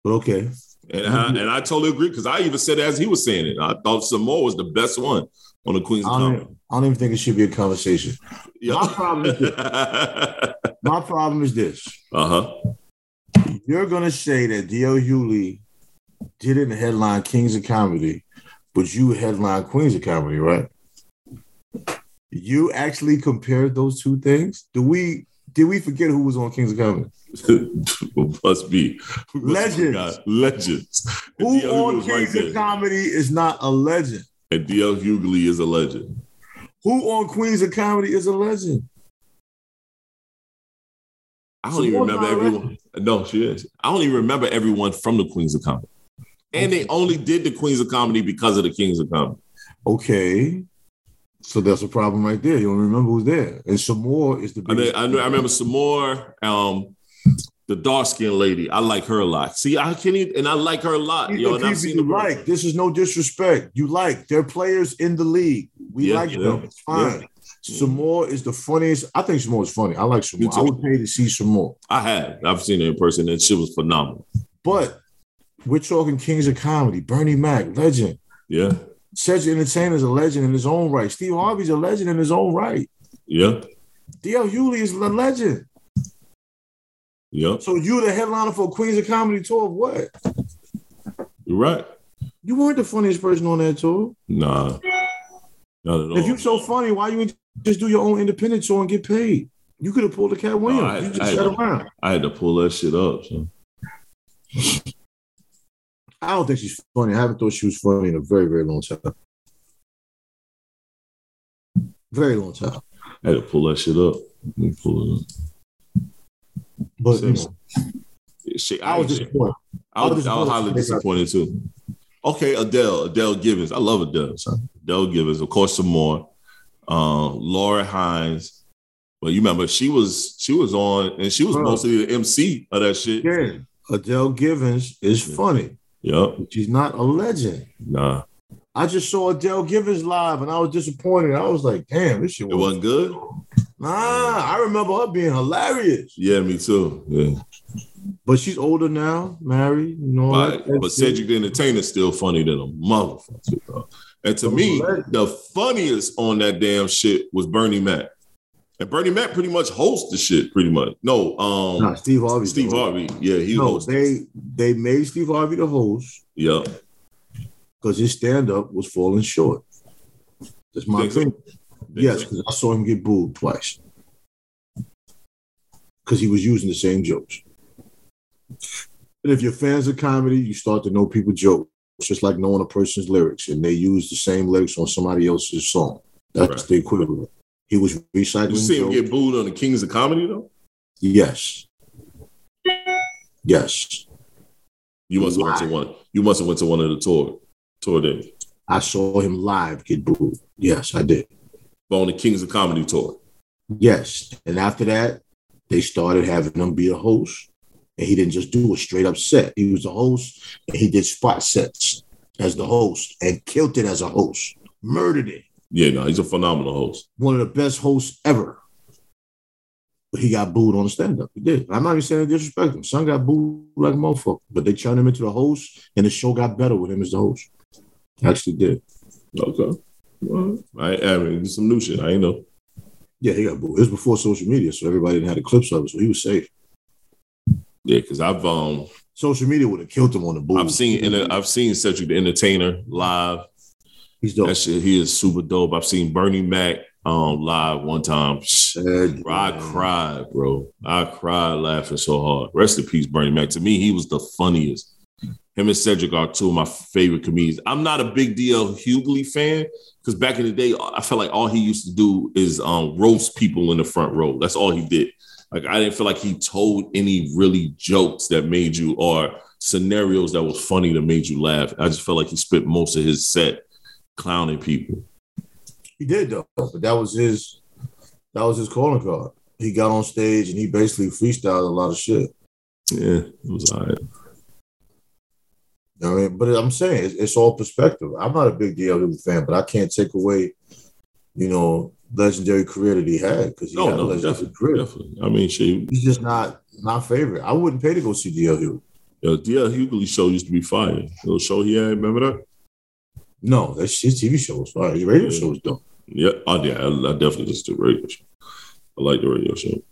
But okay. And I, and I totally agree because I even said as he was saying it. I thought Sommore was the best one on the Queens I don't, even, I don't even think it should be a conversation. Yeah. My problem is this. uh My problem is this. huh. You're gonna say that D.L. Hughley didn't headline Kings of Comedy, but you headline Queens of Comedy, right? You actually compared those two things. Do we did we forget who was on Kings of Comedy? Must be We must have Legends. Legends. Who on was right Kings of. Comedy is not a legend? And DL Hughley is a legend. Who on Queens of Comedy is a legend? I don't even remember everyone. No, she is. I don't even remember everyone from the Queens of Comedy. And they only did the Queens of Comedy because of the Kings of Comedy. Okay. So that's a problem right there. You don't remember who's there. And Sommore is the I, know, I, know, I remember some more. Um, the dark skinned lady. I like her a lot. See, I can't even, and I like her a lot. These Yo, and I've seen you the like. This is no disrespect. You like. They're players in the league. We Yeah, like yeah, them. It's fine. Sommore is the funniest. I think Sommore is funny. I like Sommore. I would pay to see Sommore. I have. I've seen her in person, and she was phenomenal. But we're talking Kings of Comedy. Bernie Mac, legend. Yeah, Cedric Entertainer's a legend in his own right. Steve Harvey's a legend in his own right. yeah, D.L. Hughley is a legend. Yeah. So you the headliner for Queens of Comedy tour of what? You're right. You weren't the funniest person on that tour. Nah, not at all. If you're so funny, why you just do your own independent tour and get paid? You could have pulled a Katt Williams. I- you just I- sat around. I had to pull that shit up. So. I don't think she's funny. I haven't thought she was funny in a very, very long time. Very long time. I had to pull that shit up. Let me pull it up. But you know, Shit, I was ain't- disappointed. I was, I was I highly disappointed too. Okay, Adele, Adele Givens. I love Adele. Adele Givens, of course, Sommore. Um, Laura Hayes. Well, you remember she was she was on and she was Bro. mostly the MC of that shit. Yeah, Adele Givens is funny. Yep. She's not a legend. Nah. I just saw Adele Givens live and I was disappointed. I was like, damn, this shit It wasn't good? Nah, I remember her being hilarious. Yeah, me too. Yeah. But she's older now, married, you know. But, that- but Cedric the Entertainer's still funny than a motherfucker. bro. And to me, the funniest on that damn shit was Bernie Mac. And Bernie Mac pretty much hosts the shit, pretty much. No, um, Nah, Steve Harvey. Steve Harvey. Yeah, he No, hosts. they they made Steve Harvey the host yeah. because his stand up was falling short. That's my think so? Yes, because I saw him get booed twice because he was using the same jokes. And if you're fans of comedy, you start to know people jokes, just like knowing a person's lyrics, and they use the same lyrics on somebody else's song. That's Right. the equivalent. He was recycling. You see him jokes. get booed on the Kings of Comedy though? Yes. Yes. You must have went to one. You must have went to one of the tour tour days. I saw him live get booed. Yes, I did. On the Kings of Comedy tour. Yes. And after that, they started having him be a host. And he didn't just do a straight up set. He was a host and he did spot sets as the host and killed it as a host. Murdered it. Yeah, no, he's a phenomenal host. One of the best hosts ever. But he got booed on the stand-up. He did. I'm not even saying disrespect him. Son got booed like a motherfucker. But they turned him into the host and the show got better with him as the host. Actually did. Okay. Well, I, I mean, some new shit. I ain't know. Yeah, he got booed. It was before social media, so everybody didn't have the clips of it, so he was safe. Yeah, because I've um Social media would have killed him on the booed. I've seen in I've seen Cedric the Entertainer live. He's dope. That shit, he is super dope. I've seen Bernie Mac um live one time. Bro, I cried, bro. I cried laughing so hard. Rest in peace, Bernie Mac. To me, he was the funniest. Him and Cedric are two of my favorite comedians. I'm not a big DL Hughley fan because back in the day, I felt like all he used to do is um, roast people in the front row. That's all he did. Like I didn't feel like he told any really jokes that made you or scenarios that was funny that made you laugh. I just felt like he spent most of his set clowning people. He did though, but that was his that was his calling card. He got on stage and he basically freestyled a lot of shit. Yeah, it was all right. You know what I mean, but I'm saying it's, it's all perspective. I'm not a big DLW fan, but I can't take away, you know, legendary career that he had because he No, had a no, legendary definitely, career. definitely. I mean, shit, He's just not my favorite. I wouldn't pay to go see DL Hughley. Yo, DL Hughley show used to be fire. Little show he had, remember that? No, that's his TV show was fire. His radio Yeah. show was dope. Yeah, oh yeah, I, I definitely listened to radio show. I like the radio show. You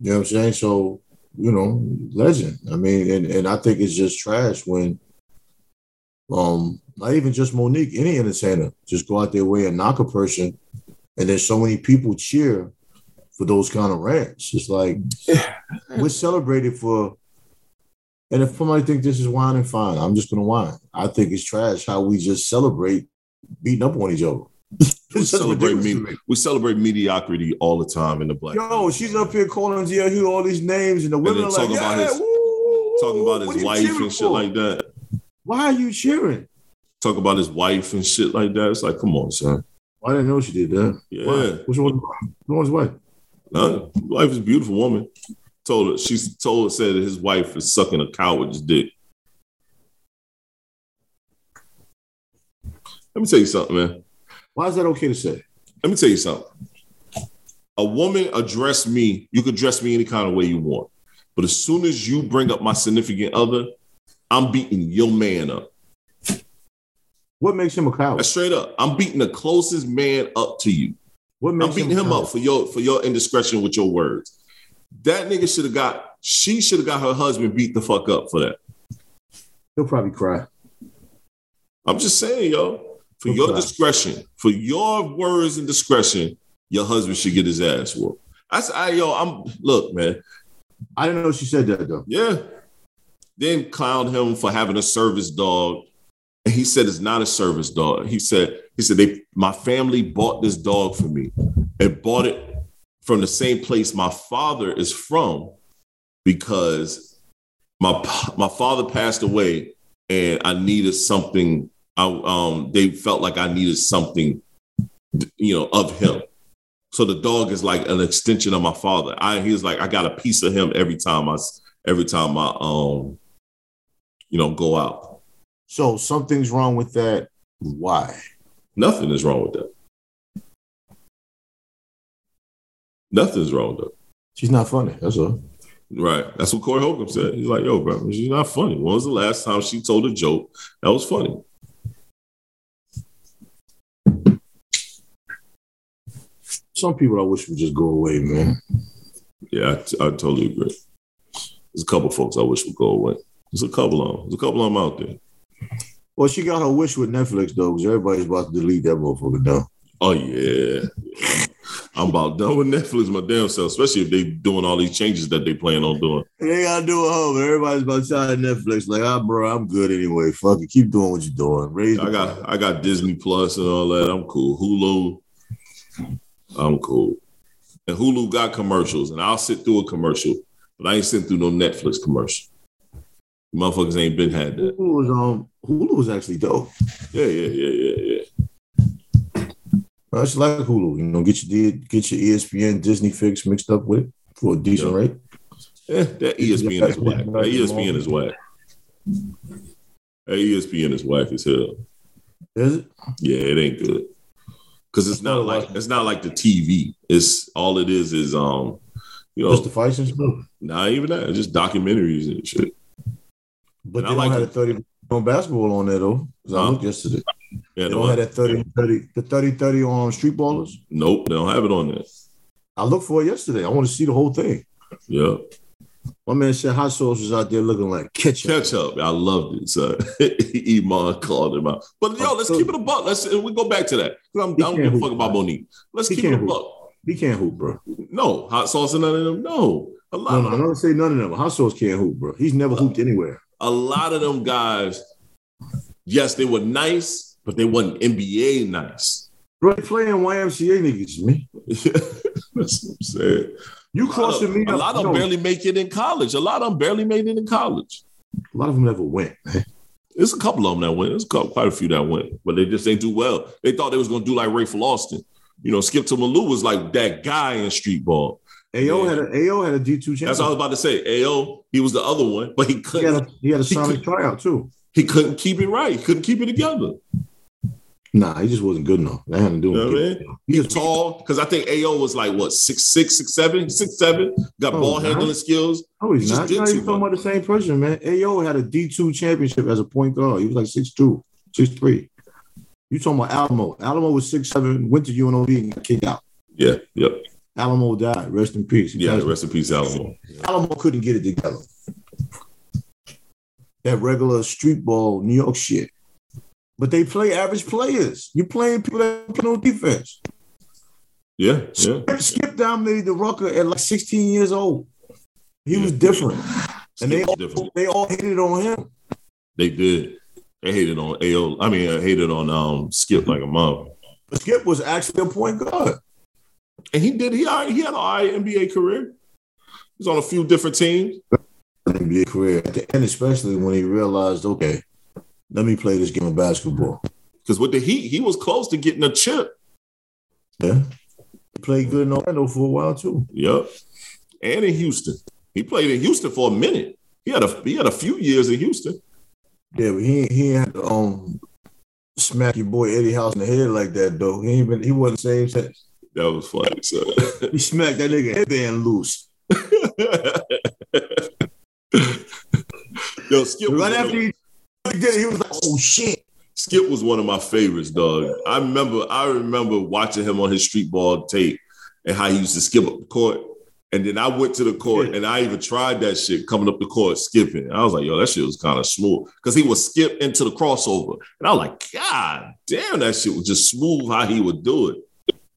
know what I'm saying? So, you know, legend. I mean, and, and I think it's just trash when um not even just Monique, any entertainer just go out their way and knock a person and then so many people cheer for those kind of rants. It's like we're celebrated for and if somebody think this is wine and fine, I'm just gonna whine. I think it's trash how we just celebrate beating up on each other. We celebrate, me- me. we celebrate mediocrity all the time in the black. Yo, community. she's up here calling DLU all these names, and the women then are like, talking about yeah, his- woo, woo, talking about his wife and shit for? like that. Why are you cheering? Talk about his wife and shit like that. It's like, come on, son. I didn't know she did that. Yeah. Why? Which one? Which one's wife? Uh, wife is a beautiful woman. Told her she told her said that his wife is sucking a coward's dick. Let me tell you something, man. Why is that okay to say? Let me tell you something. A woman address me, you could dress me any kind of way you want. But as soon as you bring up my significant other, I'm beating your man up. What makes him a coward? That's straight up. I'm beating the closest man up to you. What makes I'm beating a him up for your for your indiscretion with your words. That nigga should have got. She should have got her husband beat the fuck up for that. He'll probably cry. I'm just saying, yo. For Okay. your discretion, for your words and discretion, your husband should get his ass whooped. I, I yo. I'm look, man. I didn't know she said that though. Yeah. Then clowned him for having a service dog. And he said it's not a service dog. He said, he said, they my family bought this dog for me and bought it from the same place my father is from because my my father passed away and I needed something. I um they felt like I needed something, you know, of him. So the dog is like an extension of my father. I he was like I got a piece of him every time I every time I um you know, go out. So something's wrong with that. Why? Nothing is wrong with that. Nothing's wrong with that. She's not funny. That's all. Right. That's what Corey Holcomb said. He's like, yo, bro, she's not funny. When was the last time she told a joke that was funny? Some people I wish would just go away, man. Yeah, I, t- I totally agree. There's a couple folks I wish would go away. There's a couple of them. There's a couple of them out there. Well, she got her wish with Netflix though, because everybody's about to delete that motherfucker now. Oh yeah. I'm about done with Netflix my damn self, especially if they doing all these changes that they plan on doing. They gotta do it home. But everybody's about to Netflix. Like, ah, bro, I'm good anyway. Fuck it, keep doing what you're doing. Raise I got I got Disney Plus and all that. I'm cool. Hulu, I'm cool. And Hulu got commercials, and I'll sit through a commercial, but I ain't sitting through no Netflix commercial. Motherfuckers ain't been had that. Hulu was um Hulu was actually dope. Yeah, yeah, yeah, yeah, yeah. I just like Hulu. You know, get your get your ESPN Disney fix mixed up with for a decent Yeah. rate. Yeah, that ESPN is whack. That ESPN is whack. That ESPN is whack as hell. Is it? Yeah, it ain't good. Cause it's not like it's not like the TV. It's all it is is um, you know, Just the fights and stuff. not even that. Just documentaries and shit. But And they I like don't have the 30 on basketball on there though. 'Cause I Huh? looked yesterday. Yeah, They they don't have that 30 30 the 30 30 on street ballers. Nope, they don't have it on there. I looked for it yesterday. I want to see the whole thing. Yeah, My man said hot sauce was out there looking like ketchup. catch up. I loved it. So Iman called him out. But yo, oh, let's keep it a buck. Let's we go back to that. I'm, I don't give a fuck about Monique. Let's He keep it a hoop. buck. He can't hoop, bro. No hot sauce and none of them. No, a lot. No, of no, I don't say none of them. Hot sauce can't hoop, bro. He's never hooped anywhere. A lot of them guys. Yes, they were nice, but they wasn't NBA nice. Bro, they playing YMCA niggas, man. That's what I'm saying. You crossing me a lot of them barely make it in college. A lot of them barely made it in college. a lot of them never went. Man. There's a couple of them that went. There's quite a few that went, but they just ain't do well. They thought they was gonna do like Rafer Alston. You know, Skip to My Lou was like that guy in street ball. AO Yeah. had a AO had a D two championship. That's what I was about to say. Ao, he was the other one, but he he had couldn't. a he had a Sonic tryout too. He couldn't keep it right. He couldn't keep it together. Nah, he just wasn't good enough. That had to do You know with it. He He's tall because I think Ao was like what six six six seven six seven. Got Oh, ball nah. handling skills. Oh, he's He not. You're not even talking about the same person, man. AO had a D2 championship as a point guard. He was like 6'2, 6'3. You talking about Alimoe. Alimoe was 6'7, went to UNLV and got kicked out. Yeah, yep, Alimoe died. Rest in peace. Yeah. Rest in peace, Alimoe. Alimoe couldn't get it together. That regular street ball New York shit. But they play average players. You're playing people that play no defense. Yeah, yeah. Skip, Skip dominated the Rucker at like 16 years old. He was different. And they all, different. they all hated on him. They did. They hated on Ao. I mean, I hated on um Skip like a mom. Skip was actually a point guard. And he did. He he had an all right NBA career. He was on a few different teams. NBA career at the end, especially when he realized, okay, let me play this game of basketball. Because with the Heat, he was close to getting a chip. Yeah. He played good in Orlando for a while too. Yep. And in Houston, he played in Houston for a minute. He had a he had a few years in Houston. Yeah, but he he had to um smack your boy Eddie House in the head like that though. He ain't been he wasn't same sex. That was funny. So. He smacked that nigga headband loose. Yo, Skip Right after he did it, he was like, oh shit. Skip was one of my favorites, dog. I remember I remember watching him on his street ball tape and how he used to skip up the court. And then I went to the court and I even tried that shit coming up the court skipping. I was like, yo, that shit was kind of smooth because he would skip into the crossover. And I was like, God damn, that shit was just smooth how he would do it.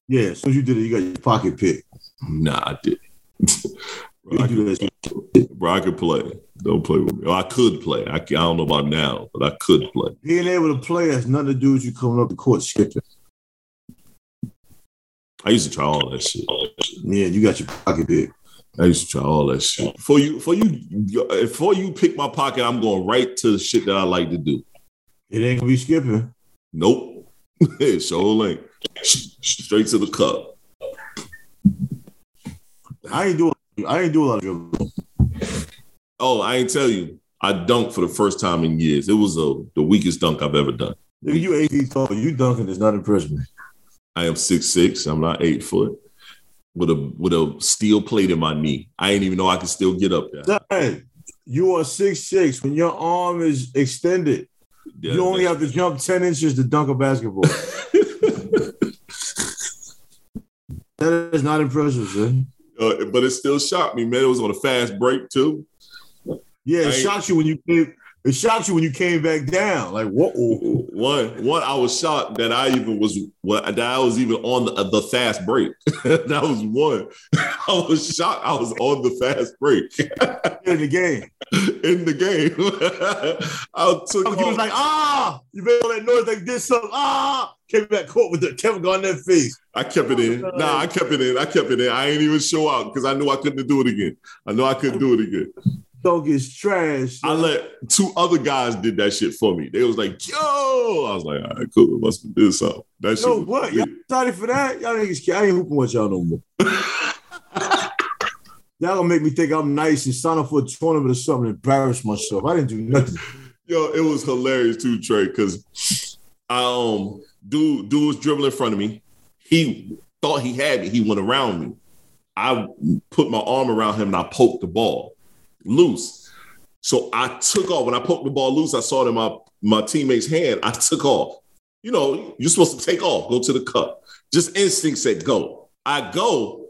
Yeah, as soon as you did it, you got your pocket pick. Nah, I did. bro, I could, bro, I could play. Don't play with me. Or I could play. I, I don't know about now, but I could play. Being able to play has nothing to do with you coming up the court skipping. I used to try all that shit. Yeah, you got your pocket pick. I used to try all that shit. For you, for you, eh, before you pick my pocket, I'm going right to the shit that I like to do. It ain't gonna be skipping. Nope. Show link. Straight to the cup. I ain't doing I ain't doing a lot of dribbling. Oh, I ain't tell you. I dunked for the first time in years. It was a, the weakest dunk I've ever done. Nigga, you eight feet tall. You dunking does not impressive. I am six six. I'm not eight foot. With a with a steel plate in my knee. I ain't even know I could still get up there. You are six six. When your arm is extended, Yeah, you only have to jump 10 inches to dunk a basketball. That is not impressive, son. Uh, but it still shocked me, man. It was on a fast break too. Yeah, it shocked you when you came. It shocked you when you came back down. Like, whoa. One, one, I was shocked that I even was what that I was even on the, the fast break. that was one. I was shocked. I was on the fast break in the game. in the game. I took He was like, ah, you made all that noise like this. Ah, came back court with the Kevin Garnett face. I kept it in. Nah, I kept it in. I kept it in. I ain't even show out because I knew I couldn't do it again. I know I couldn't do it again. Dog is trash. I let two other guys did that shit for me. They was like, "Yo," I was like, "All right, cool. Must be this something." That shit. Yo, was what? Y'all excited for that? Y'all niggas, I ain't hooping with y'all no more. Y'all gonna make me think I'm nice and sign up for a tournament or something and embarrass myself. I didn't do nothing. Yo, it was hilarious too, Trey, because um, dude, dude was dribbling in front of me. He thought he had me. He went around me. I put my arm around him and I poked the ball loose. So I took off. When I poked the ball loose, I saw it in my my teammate's hand. I took off. You know, you're supposed to take off, go to the cup. Just instinct said go. I go.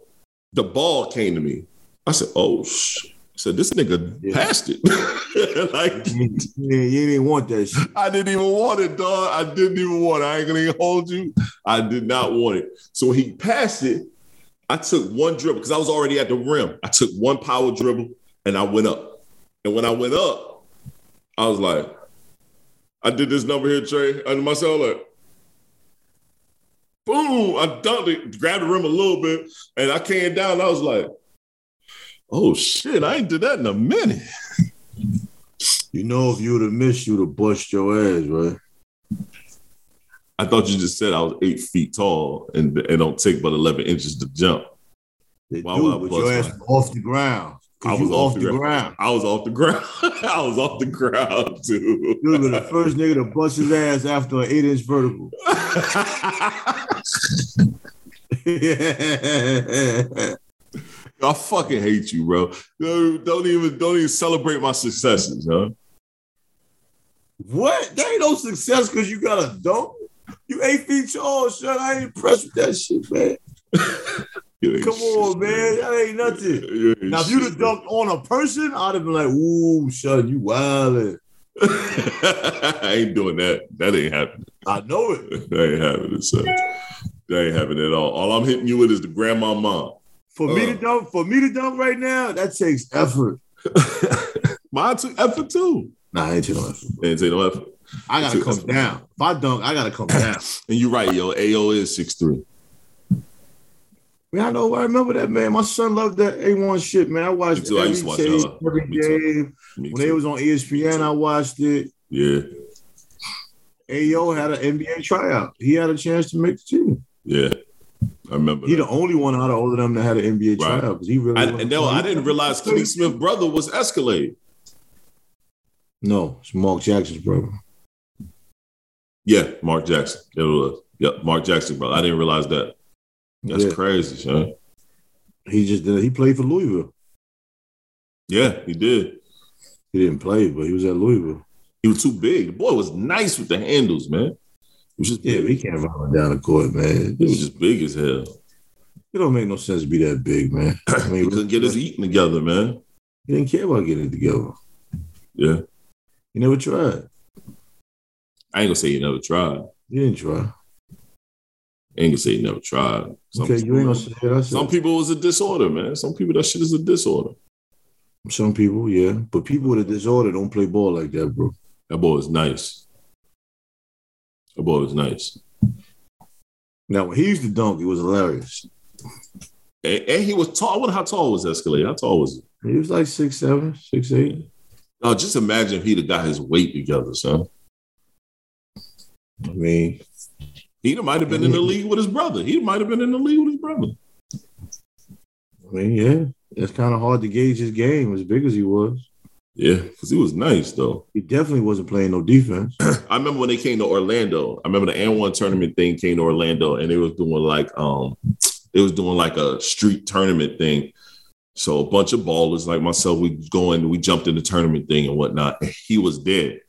The ball came to me. I said, "Oh." Sh-. Said, "This nigga Yeah. passed it." like Yeah, you didn't want that shit. I didn't even want it, dog. I didn't even want it. I ain't gonna even hold you. I did not want it. So when he passed it, I took one dribble because I was already at the rim. I took one power dribble and I went up. And when I went up, I was like, I did this number here, Trey, under myself, like, boom, I dunked it, grabbed the rim a little bit, and I came down. I was like, oh shit, I ain't did that in a minute. You know, if you would have missed, you would have bust your ass, right? I thought you just said I was eight feet tall and it don't take but 11 inches to jump. They Why do, would I but bust your ass off the ground. I was you off the ground. I was off the ground. I was off the ground too. You have the first nigga to bust his ass after an eight inch vertical. I fucking hate you, bro. No, Don't even don't even celebrate my successes, huh? what? That ain't no success because you got a dunk. You eight feet tall, son. I ain't impressed with that shit, man. Come on, shit, man. That ain't nothing. You ain't Now, if you'd have dunked on a person, I'd have been like, ooh, son, you wildin'. I ain't doing that. That ain't happening. I know it. That ain't happening, son. That ain't happening at all. All I'm hitting you with is the grandma mom. For me to Uh. dunk, for me to dunk right now, that takes effort. Mine took effort too. Nah, I ain't taking no effort. They didn't take no effort. I gotta come effort. down. If I dunk, I gotta come down. And you're right, yo. AO is six three. Man, I know. I remember that, man. My son loved that A1 shit, man. I watched too. I every used watch tape, every Me game. When they was on ESPN, I watched it. yeah, AO had an NBA tryout. He had a chance to make the team. yeah. I remember. He that. the only one out of all of them that had an NBA Right. tryout because he really. I, and no. I didn't realize Kenny Smith brother was Escalade. No, it's Mark Jackson's brother. Yeah, Mark Jackson. It was. Yep, Mark Jackson, brother. I didn't realize that. That's Yeah. crazy, son. He just did. He played for Louisville. Yeah, he did. He didn't play, but he was at Louisville. He was too big. The boy was nice with the handles, man. He just Yeah, he can't run down the court, man. He was just big as hell. It don't make no sense to be that big, man. I He mean, couldn't get his eating together, man. He didn't care about getting it together. Yeah. He never tried. I ain't gonna say he never tried. He didn't try. I ain't gonna say he never tried. Some, okay, you ain't gonna say that. Some people it was a disorder, man. Some people that shit is a disorder. Some people, yeah, but people with a disorder don't play ball like that, bro. That ball is nice. That boy was nice. Now, when he used to dunk, it was hilarious. And, and he was tall. I wonder how tall was Escalade? How tall was he? He was like six seven, six eight. Oh, just imagine if he'd have got his weight together, son. I mean, He might have been in the league with his brother. He might have been in the league with his brother. I mean, yeah, it's kind of hard to gauge his game as big as he was. Yeah, because he was nice though. He definitely wasn't playing no defense. I remember when they came to Orlando. I remember the AND1 tournament thing came to Orlando, and they was doing like um, they was doing like a street tournament thing. So a bunch of ballers like myself, we going, we jumped in the tournament thing and whatnot. And he was dead.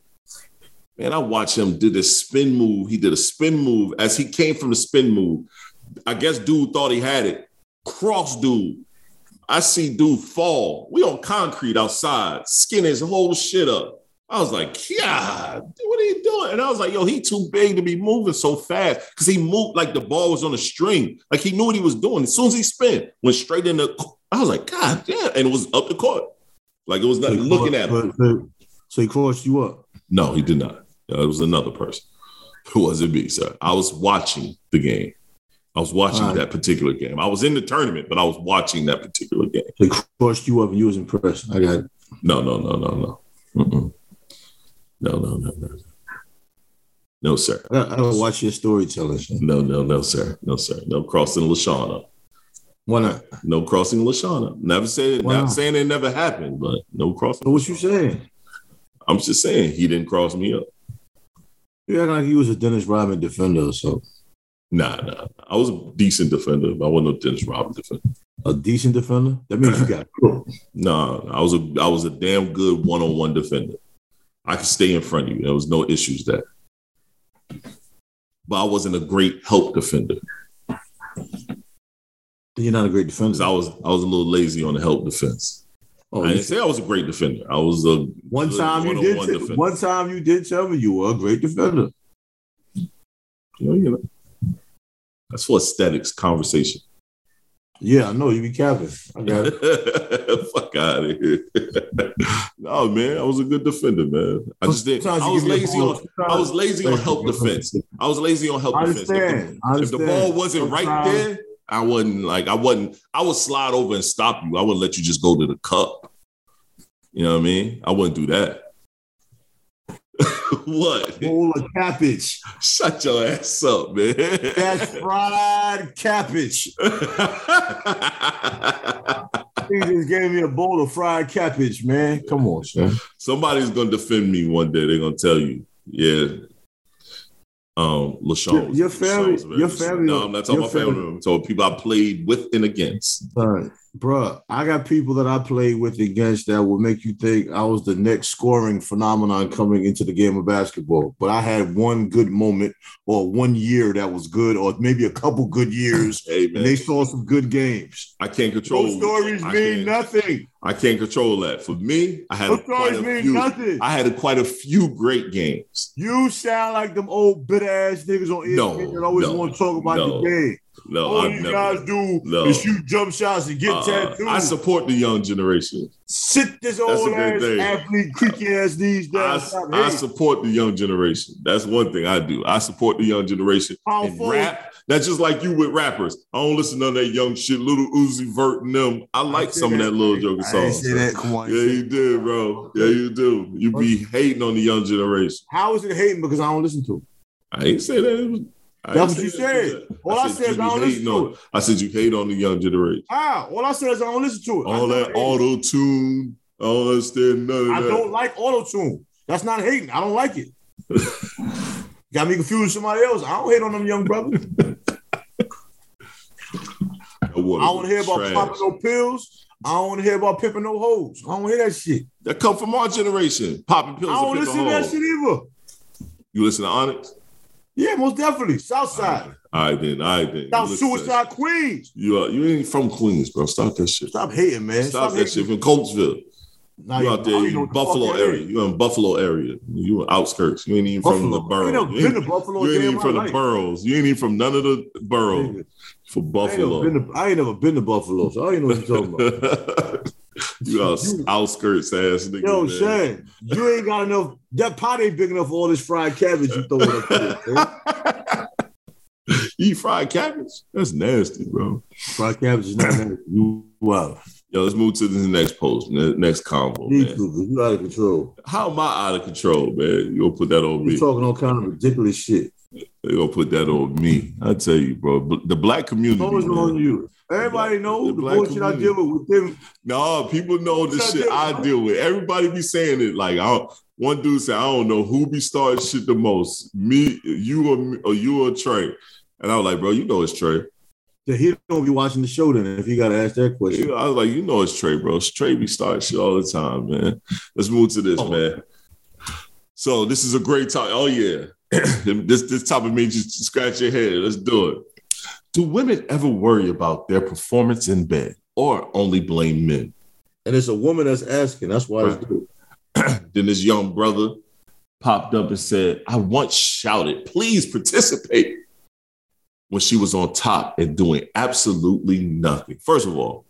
Man, I watched him do this spin move. He did a spin move as he came from the spin move. I guess dude thought he had it. cross dude. I see dude fall. We on concrete outside, skin his whole shit up. I was like, God, what are you doing? And I was like, yo, he too big to be moving so fast because he moved like the ball was on a string. Like he knew what he was doing. As soon as he spin, went straight in the. I was like, God damn. And it was up the court. Like it was not looking at him. So, so he crossed you up. No, he did not. Uh, It was another person. It wasn't me, sir. I was watching the game. I was watching right. that particular game. I was in the tournament, but I was watching that particular game. So he crossed you up and you was impressed. I got it. No, no, no, no, no. Mm-mm. No, no, no, no. No, sir. I gotta watch your storytelling. No, no, no, sir. No, sir. No crossing Lashana. Why not? No crossing Lashana. Never said it. not not? saying it never happened, but no crossing. What you saying? I'm just saying he didn't cross me up. You acting like he was a Dennis Rodman defender or so. Nah, nah. I was a decent defender, but I wasn't no Dennis Rodman defender. A decent defender? That means you got cooked. No, I was a I was a damn good one on one defender. I could stay in front of you. There was no issues there. But I wasn't a great help defender. You're not a great defender. I was I was a little lazy on the help defense. Oh, I didn't say I was a great defender. I was a one time you did. defender. One time you did tell me you were a great defender. You know, you know. That's for aesthetics conversation. Yeah, I know you be capping. I got it. Fuck out of here. no, man, I was a good defender, man. I just didn't. I was give me a lazy on. I was lazy on help defense. I was lazy on help defense. If the- if the ball wasn't right there, I wasn't like I wasn't. I would slide over and stop you. I wouldn't let you just go to the cup. You know what I mean? I wouldn't do that. what? bowl of cabbage. Shut your ass up, man. That's fried cabbage. He just gave me a bowl of fried cabbage, man. Come on, son. Somebody's gonna defend me one day. They're gonna tell you, yeah. Um, LaShawn. Your- family- your family- No, I'm not talking about family. family- I'm talking about people I played with and against. Son, bruh, I got people that I played with against that will make you think I was the next scoring phenomenon coming into the game of basketball. But I had one good moment or one year that was good, or maybe a couple good years, Hey and they saw some good games. I can't control. Those stories I mean nothing. I can't control that. For me, I had Those quite stories a mean few. nothing. I had a, quite a few great games. You sound like them old bit ass niggas on ESPN No, that always no, want to talk about no, the game. No, All I've these never. guys do No. is shoot jump shots and get Uh, tattoos. I support the young generation. Sit this That's a old good ass thing. athlete, creaky ass knees I, down. Stop I hating. support the young generation. That's one thing I do. I support the young generation. Power in forward. rap. That's just like you with rappers. I don't listen to that young shit, Lil Uzi Vert and them. I like say some of that. that little Joker I song. ain't say that. Come on. Yeah, you do, bro. Yeah, you do. You be hating on the young generation. How is it hating because I don't listen to it? I ain't say that. I That's what you that. said. All I said is I don't listen to it. I said you hate on the young generation. Ah, all I said is I don't listen to it. All that auto tune. I don't understand none of I that. don't like auto tune. That's not hating. I don't like it. Got me confused with somebody else. I don't hate on them young brothers. I don't want to hear about trash. popping no pills. I don't want to hear about pimping no hoes. I don't hear that shit. That come from our generation. Popping pills. I don't listen to that shit either. You listen to Onyx? Yeah, most definitely. Southside. All right then. All right then. South You listen to that Suicide Queens. shit. You are, you ain't from Queens, bro. Stop that shit. Stop hating, man. Stop, that hating. shit. From Coltsville. You out there, you in the Buffalo that area. You in Buffalo area. You in outskirts. You ain't even from the Buffalo. Ain't You been ain't, to Buffalo you ain't even from the life. boroughs. You ain't even from none of the boroughs. For I ain't, Buffalo. to, I ain't never been to Buffalo, so I ain't know what you're talking about. you out outskirts ass nigga. Yo, man. Shane, you ain't got enough. That pot ain't big enough for all this fried cabbage you throwing up there. eat fried cabbage? That's nasty, bro. Fried cabbage is not nasty. You wow. Yo, let's move to the next post, next convo, man. you out of control. How am I out of control, man? You gonna put that on me. You me? talking all kind of ridiculous shit. You gonna put that on me? I tell you, bro. The black community. It's always man. on you. Everybody know the the, bullshit I deal with with them. No, people know the shit I deal? deal with. Everybody be saying it. Like, I one dude said, I don't know who be starting shit the most, me, you, or me, or you or Trey. And I was like, bro, you know it's Trey. That he don't be watching the show then if you gotta ask that question. I was like, you know it's Trey, bro. Trey be starting shit all the time, man. Let's move to this, Oh. man. So this is a great topic. Oh yeah, this this topic made you scratch your head. Let's do it. Do women ever worry about their performance in bed or only blame men? And it's a woman that's asking. That's why it's good. then this young brother popped up and said, I once shouted, please participate when she was on top and doing absolutely nothing. First of all,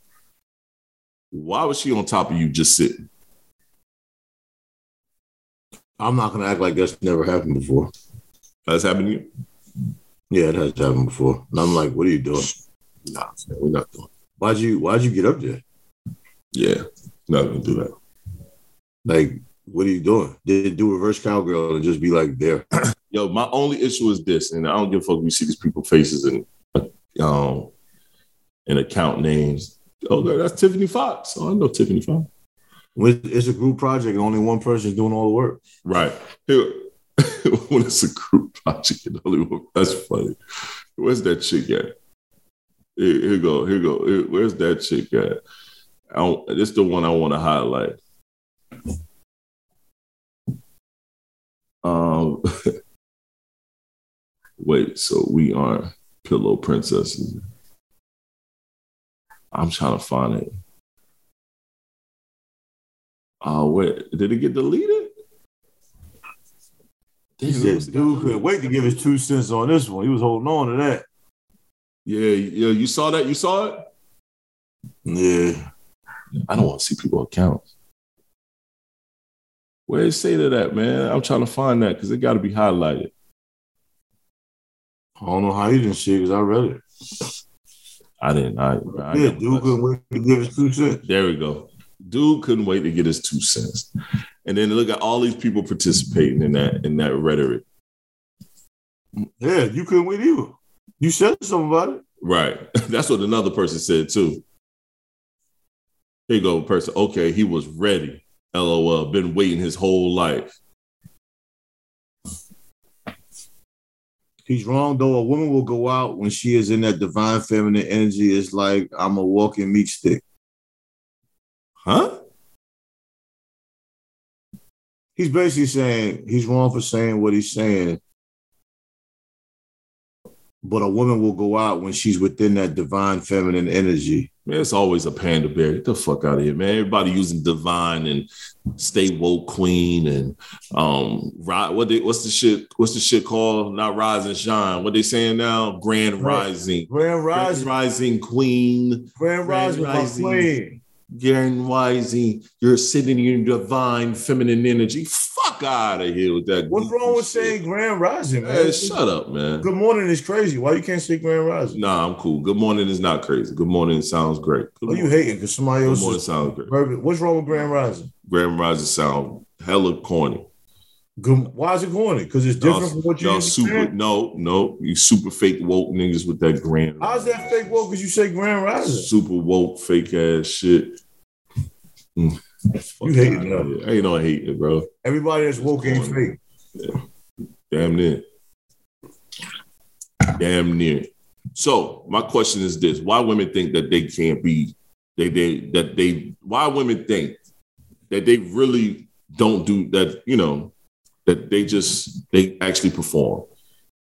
why was she on top of you just sitting? I'm not gonna act like that's never happened before. That's happened to you? Yeah, it has happened before. And I'm like, what are you doing? Nah, man, we're not doing. Why'd you Why'd you get up there? Yeah, not gonna do that. Like, what are you doing? Did do reverse cowgirl and just be like there? Yo, my only issue is this, and I don't give a fuck if you see these people faces and um and account names. Oh, that's Tiffany Fox. Oh, I know Tiffany Fox. It's a group project and only one person's doing all the work. Right. Here, when it's a group project in Hollywood, that's funny. Where's that chick at? Here, here go, here go. Here, where's that chick at? I this is the one I want to highlight. Um, wait, so we aren't pillow princesses. I'm trying to find it. Oh, wait, did it get deleted? He said, dude couldn't wait to give his two cents on this one. He was holding on to that. Yeah, yeah, you saw that? You saw it? Yeah. I don't want to see people accounts. Where it say to that, man? I'm trying to find that because it got to be highlighted. I don't know how you didn't see it because I read it. I didn't. I, I yeah, dude couldn't wait to give his two cents. There we go. Dude couldn't wait to get his two cents. And then look at all these people participating in that in that rhetoric. Yeah, you couldn't wait either. You said something about it. Right. That's what another person said too. Here you go, person. Okay, he was ready. LOL. Been waiting his whole life. He's wrong though. A woman will go out when she is in that divine feminine energy. It's like I'm a walking meat stick. Huh? He's basically saying he's wrong for saying what he's saying. But a woman will go out when she's within that divine feminine energy. Man, it's always a panda bear. Get the fuck out of here, man. Everybody using divine and stay woke queen and um Right, what they, what's the shit what's the shit called? Not rise and shine. What they saying now? Grand rising. Grand Grand rising. rising queen. Grand rising, my rising. queen. Grand rising. You're sitting in your divine feminine energy. Fuck out of here with that. What's wrong with shit. saying grand rising, man? Man, shut up, man. Good morning is crazy. Why you can't say grand rising? Nah, I'm cool. Good morning is not crazy. Good morning sounds great. Good Oh, you hating because somebody Good else morning sounds great. perfect. What's wrong with grand rising? Grand Rising sound hella corny. Good. Why is it corny? Because it's different from what you y'all super no, no, you super fake woke niggas with that grand How's that fake woke? Because you say grand rising. super woke fake ass shit. Mm. You hating it, that. here. Ain't no hating, bro. Everybody that's woke ain't fake. Damn near. Damn near. So my question is this: Why women think that they can't be? They they that they why women think that they really don't do that? You know that they just they actually perform.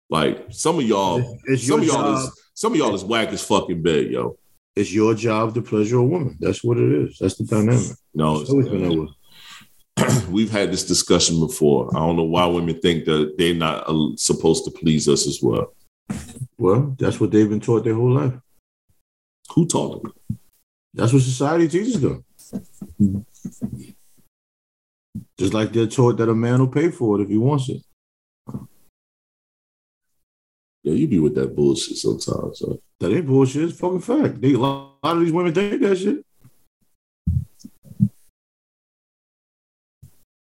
Like some of y'all, It's some of y'all job. is some of y'all is whack as fucking bed, yo. It's your job to pleasure a woman. That's what it is. That's the dynamic. No, It's always been that way. we've had this discussion before. I don't know why women think that they're not uh, supposed to please us as well. Well, that's what they've been taught their whole life. Who taught them? That's what society teaches them. Just like they're taught that a man will pay for it if he wants it. Yeah, you be with that bullshit sometimes. So. That ain't bullshit. It's fucking fact. They, a lot of these women think that shit.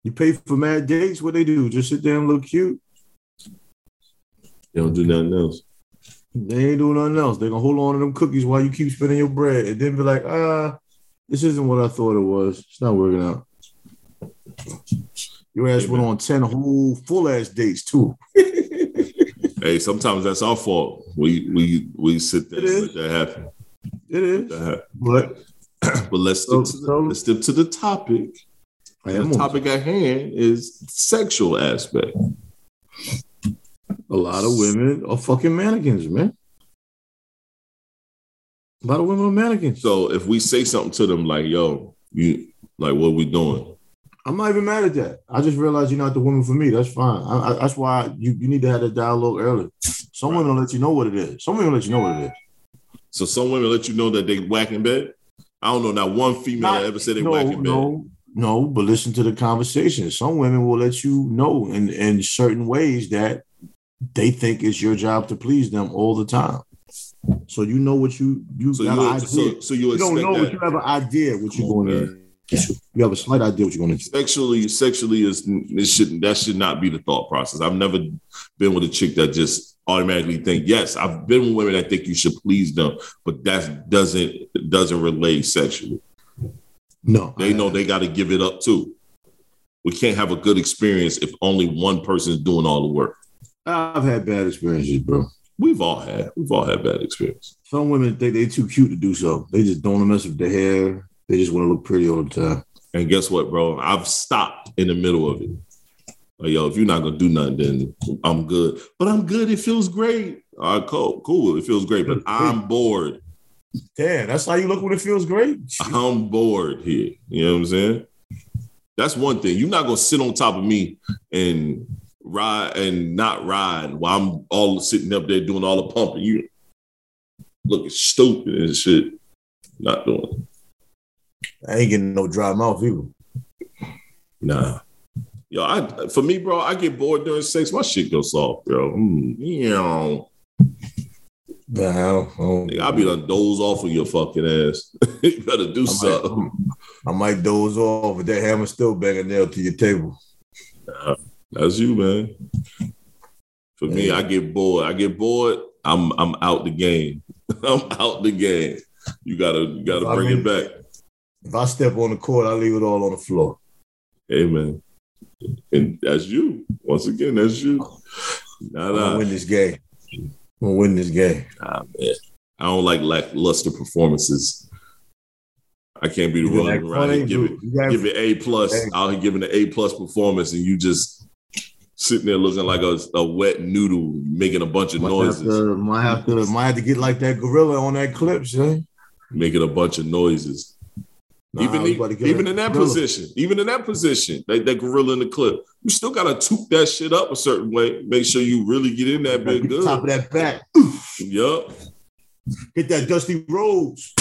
You pay for mad dates, what they do? Just sit there and look cute. They don't do nothing else. They ain't doing nothing else. They're gonna hold on to them cookies while you keep spending your bread and then be like, ah, this isn't what I thought it was. It's not working out. Your ass went on 10 whole full ass dates too. Hey, sometimes that's our fault. We we we sit there It and let that happen. It is. Happen. But But let's So- to the, so- let's stick to the topic. I The topic at hand is sexual aspect. a lot of women are fucking mannequins, man. A lot of women are mannequins. So if we say something to them like, "Yo, you like what we doing?" I'm not even mad at that. I just realized you're not the woman for me. That's fine. I, I, that's why you, you need to have that dialogue early. Someone women will let you know what it is. Someone will let you know what it is. So some women let you know that they whack in bed. I don't know. Not one female Not- that ever said they no, whack in bed. no, no. But listen to the conversation. Some women will let you know in in certain ways that they think it's your job to please them all the time. So you know what you you So got you an idea. so, so you you don't know, but you have an idea what you're going to. You have a slight idea what you're going to. do. sexually sexually is it shouldn't that should not be the thought process. I've never been with a chick that just automatically think yes. I've been with women that think you should please them, but that doesn't doesn't relate sexually. No, They know they got to give it up too. We can't have a good experience if only one person is doing all the work. I've had bad experiences, bro. We've all had we've all had bad experience. Some women think they're too cute to do so. They just don't mess with their hair. They just want to look pretty all the time. And guess what, bro? I've stopped in the middle of it. Like, yo, if you're not gonna do nothing, then I'm good. But I'm good. It feels great. All right, cool, cool. It feels great, but I'm bored. Damn, that's how you look when it feels great. I'm bored here. You know what I'm saying? That's one thing. You're not gonna sit on top of me and ride and not ride while I'm all sitting up there doing all the pumping. You looking stupid and shit. Not doing it. I ain't getting no dry mouth either. Nah. Yo, I for me, bro, I get bored during sex. My shit goes soft, bro. Mm, you know, Nah, I don't- I don't- nigga, I'll be done doze off of your fucking ass. you better do I something. might, I might doze off, but that hammer still banging nail to your table. That's you, man. For me, I get bored. I get bored. I'm I'm out the game. I'm out the game. You gotta you gotta I bring mean- it back. If I step on the court, I leave it all on the floor. Man. And that's you. Once again, that's you. I'm gonna win this game. I'm gonna win this game. Man. I don't like lackluster performances. I can't be running act around and give it give it A plus. Out here giving an A plus performance, and you just sitting there looking like a, a wet noodle, making a bunch of might noises, have, to, might have to might have to get like that gorilla on that clip, son. making a bunch of noises. Nah, even we about to get even in that gorilla. position, even in that position, that, that gorilla in the clip, you still gotta toot that shit up a certain way. Make sure you really get in that Get the top of that back. Yup. Get that Dusty Rhodes.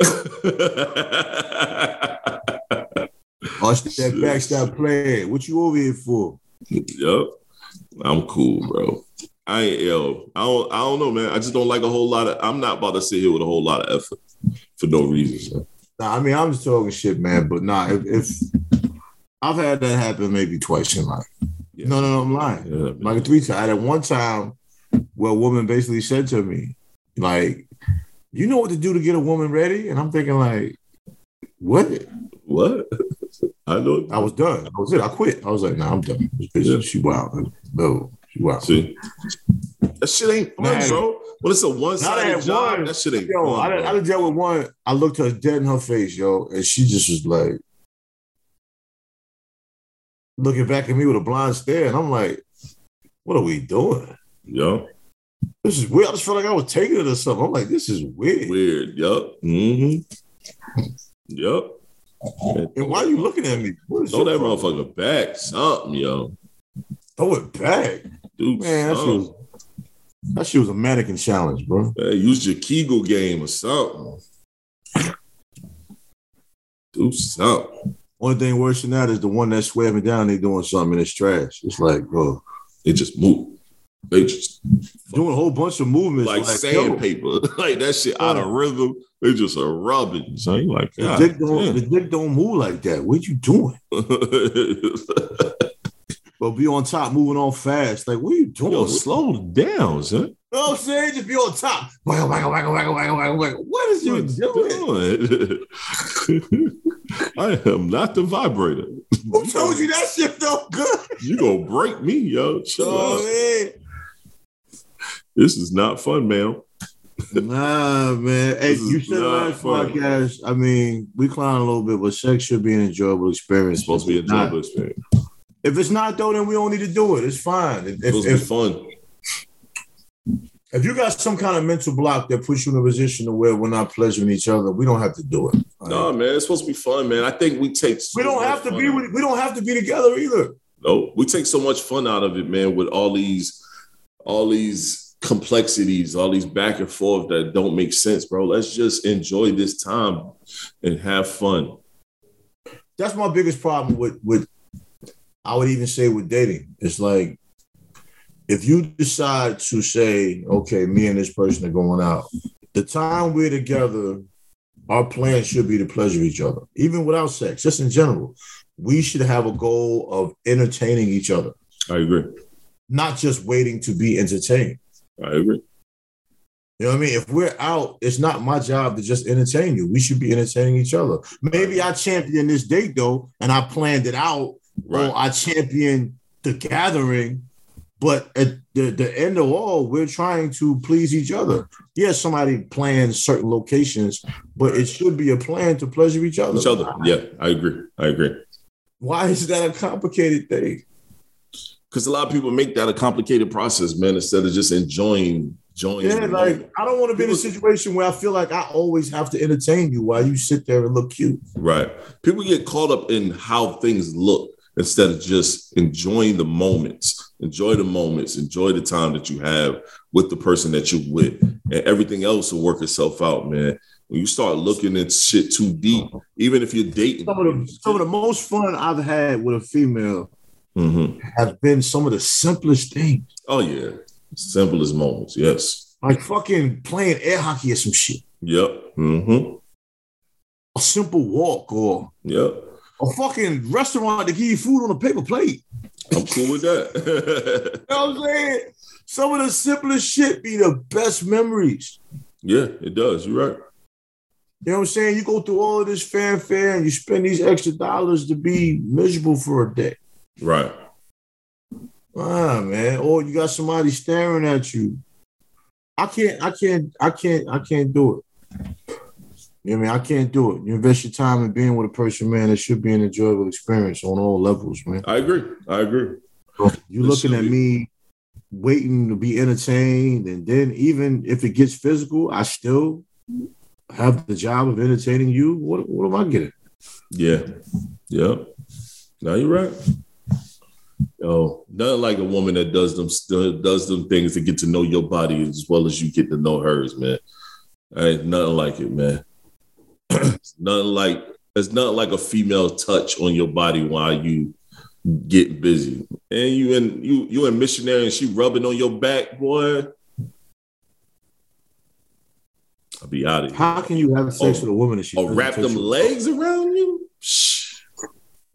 Watch that back. Stop playing. What you over here for? Yep. I'm cool, bro. I ain't yo. I don't I don't know, man. I just don't like a whole lot of I'm not about to sit here with a whole lot of effort for no reason. Nah, I mean, I'm just talking shit, man. But nah, if, if I've had that happen maybe twice in life. Yeah. No, no, no, I'm lying. Yeah. Like three times. I had at one time where a woman basically said to me, like, you know what to do to get a woman ready? And I'm thinking, like, what? What? I know. I was done. I was it. I quit. I was like, nah, I'm done. This bitch, Yeah. she wild. No, she wild. See, that shit ain't fun, Nah, bro. When it's a one-sided job, one. that shit ain't Yo, fun. I, done- I done dealt with one. I looked her dead in her face, yo, and she just was like looking back at me with a blind stare, and I'm like, "What are we doing? Yo, This is weird." I just felt like I was taking it or something. I'm like, "This is weird." weird. Yup. Mm-hmm. Yup. And why are you looking at me? Throw that problem? motherfucker back. Something, yo. Throw it back, Do man. That shit something. That shit was a mannequin challenge, bro. Man, use your Kegel game or something. Do something. Only thing worse than that is the one that's swearing down. They doing something and it's trash. It's like, bro, They just move. They just doing a whole bunch of movements like, yo, sandpaper. like that shit out of rhythm. They just are rubbing. So you like, The dick, don't, the dick don't move like that. What you doing? But be on top, moving on fast. Like, what are you doing? Yo, slow down, son. You know what I'm saying? Just be on top. Waggle, waggle, waggle, waggle, waggle, waggle, waggle. What is you doing? doing? I am not the vibrator. Who told you that shit felt good? You gonna break me, yo. Chill Oh, out. man. This is not fun, man. Nah, man. Hey, you said last podcast. I mean, we clown a little bit, but sex should be an enjoyable experience. It's supposed to be a If it's not- enjoyable experience. If it's not, though, then we don't need to do it. It's fine. If, supposed if, fun. If you got some kind of mental block that puts you in a position to where we're not pleasuring each other, we don't have to do it. right? No, man, it's supposed to be fun, man. I think we take. So we don't much have to be. out- We don't have to be together either. No, we take so much fun out of it, man. With all these, all these complexities, all these back and forth that don't make sense, bro. Let's just enjoy this time and have fun. That's my biggest problem with with. I would even say with dating. It's like if you decide to say, okay, me and this person are going out, the time we're together, our plan should be to pleasure each other, even without sex, just in general. We should have a goal of entertaining each other, I agree. not just waiting to be entertained. I agree. You know what I mean? If we're out, it's not my job to just entertain you. We should be entertaining each other. Maybe I champion this date though, and I planned it out, Right. or I champion the gathering. But at the, the end of all, we're trying to please each other. Yes, somebody plans certain locations, but it should be a plan to pleasure each other. Each other. Yeah, I agree. I agree. Why is that a complicated thing? Because a lot of people make that a complicated process, man, instead of just enjoying, enjoying. Yeah, like moment. I don't want to be in a situation where I feel like I always have to entertain you while you sit there and look cute. Right. People get caught up in how things look instead of just enjoying the moments. Enjoy the moments. Enjoy the time that you have with the person that you're with. And everything else will work itself out, man. When you start looking at shit too deep, even if you're dating. Some of the some of the most fun I've had with a female Mhm. have been some of the simplest things. Oh, yeah. Simplest moments. Yes. Like fucking playing air hockey or some shit. Yep. Mm-hmm. A simple walk or Yep. A fucking restaurant to give you food on a paper plate. I'm cool with that. You know what I'm saying? Some of the simplest shit be the best memories. yeah, it does. You're right. You know what I'm saying? You go through all of this fanfare and you spend these extra dollars to be miserable for a day. Right. Ah, man. Or you got somebody staring at you. I can't, I can't, I can't, I can't do it. You know I mean? I can't do it. You invest your time in being with a person, man, it should be an enjoyable experience on all levels, man. I agree. I agree. You It looking at be. me waiting to be entertained, and then even if it gets physical, I still have the job of entertaining you. What what am I getting? Yeah. Yep. Now you're right. Yo, nothing like a woman that does them does them things to get to know your body as well as you get to know hers, man. Ain't nothing like it, man. It's nothing like there's nothing like a female touch on your body while you get busy. And you in you you in missionary and she rubbing on your back, boy. I'll be out of here. How can you have sex Oh, with a woman and she oh, Or wrap touch them you? legs around you? Shh.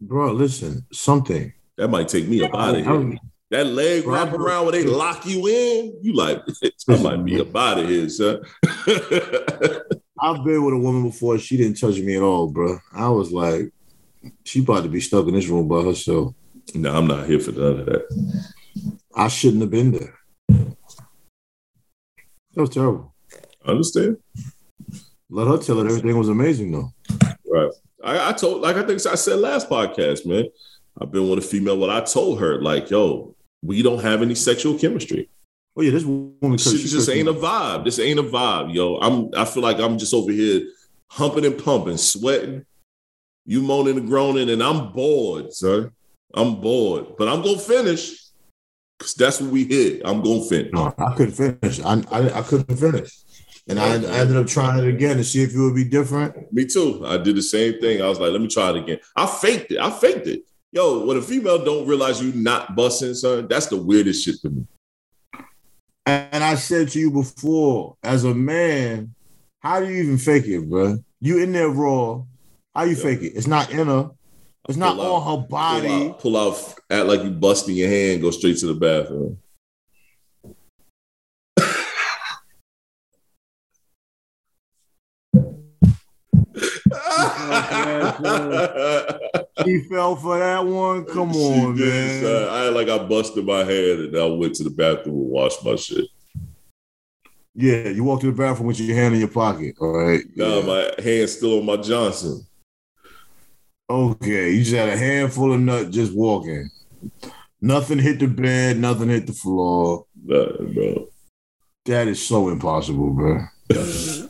bro? Listen, something. That might take me up out of here. That leg Bro, wrap around where they lock you in, you like, I might be up out of here, son. I've been with a woman before. She didn't touch me at all, bro. I was like, she about to be stuck in this room by herself. no, I'm not here for none of that. I shouldn't have been there. That was terrible. I Understand? Let her tell it everything was amazing though. Right. I, I told, like I think I said last podcast, man. I've been with a female. What I told her, like, yo, we don't have any sexual chemistry. Oh yeah, this woman She just ain't a vibe. This ain't a vibe, yo. I'm. I feel like I'm just over here humping and pumping, sweating. You moaning and groaning, and I'm bored, son. I'm bored, but I'm gonna finish because that's what we hit. I'm gonna finish. No, I couldn't finish. I, I, I couldn't finish. And I, I ended up trying it again to see if it would be different. Me too. I did the same thing. I was like, let me try it again. I faked it. I faked it. Yo, when a female don't realize you not busting, son, that's the weirdest shit to me. And I said to you before, as a man, how do you even fake it, bro? You in there raw. How you Yeah. fake it? It's not in her. It's not Pull out. on her body. Pull out, pull out, act like you busting your hand, go straight to the bathroom. He fell for that one. Come She on, did, man. son. I like I busted my head and I went to the bathroom and washed my shit. Yeah, you walk to the bathroom with your hand in your pocket. All right. Now Yeah. my hand's still on my Johnson. Okay, you just had a handful of nut just walking. Nothing hit the bed, nothing hit the floor. Nah, bro. That is so impossible, bro. That's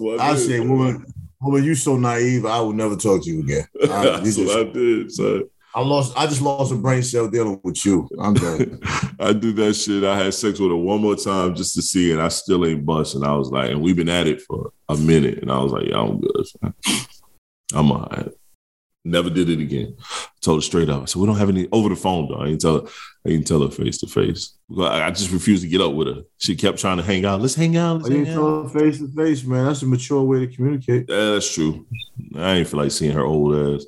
what I I say, woman, woman, you so naive. I will never talk to you again. I, That's just, what I did. So I lost. I just lost a brain cell dealing with you. I'm done. I do that shit. I had sex with her one more time just to see, and I still ain't bust. And I was like, and we've been at it for a minute, and I was like, yeah, I'm good. I'm all right. Never did it again. Told her straight up. I said, we don't have any over the phone though. I didn't tell her. I didn't tell her face to face. I I just refused to get up with her. She kept trying to hang out. Let's hang out. Let's I hang didn't tell her face to face, man. That's a mature way to communicate. Yeah, that's true. I ain't feel like seeing her old ass.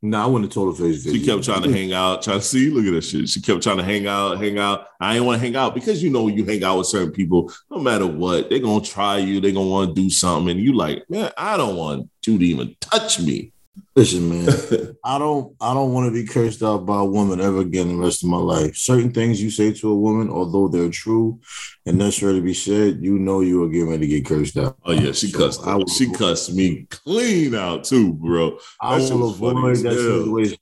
Nah, I wouldn't have told her face to face. She kept trying to hang out, trying to see. Look at that shit. She kept trying to hang out, hang out. I ain't want to hang out because you know you hang out with certain people, no matter what, they're gonna try you. They're gonna want to do something, and you like, man, I don't want you to even touch me. Listen, man. I don't. I don't want to be cursed out by a woman ever again the rest of my life. Certain things you say to a woman, although they're true and necessary to be said, you know you are getting ready to get cursed out. Oh yeah, she So cussed. I she cussed me clean out too, bro. I That will avoid that situation.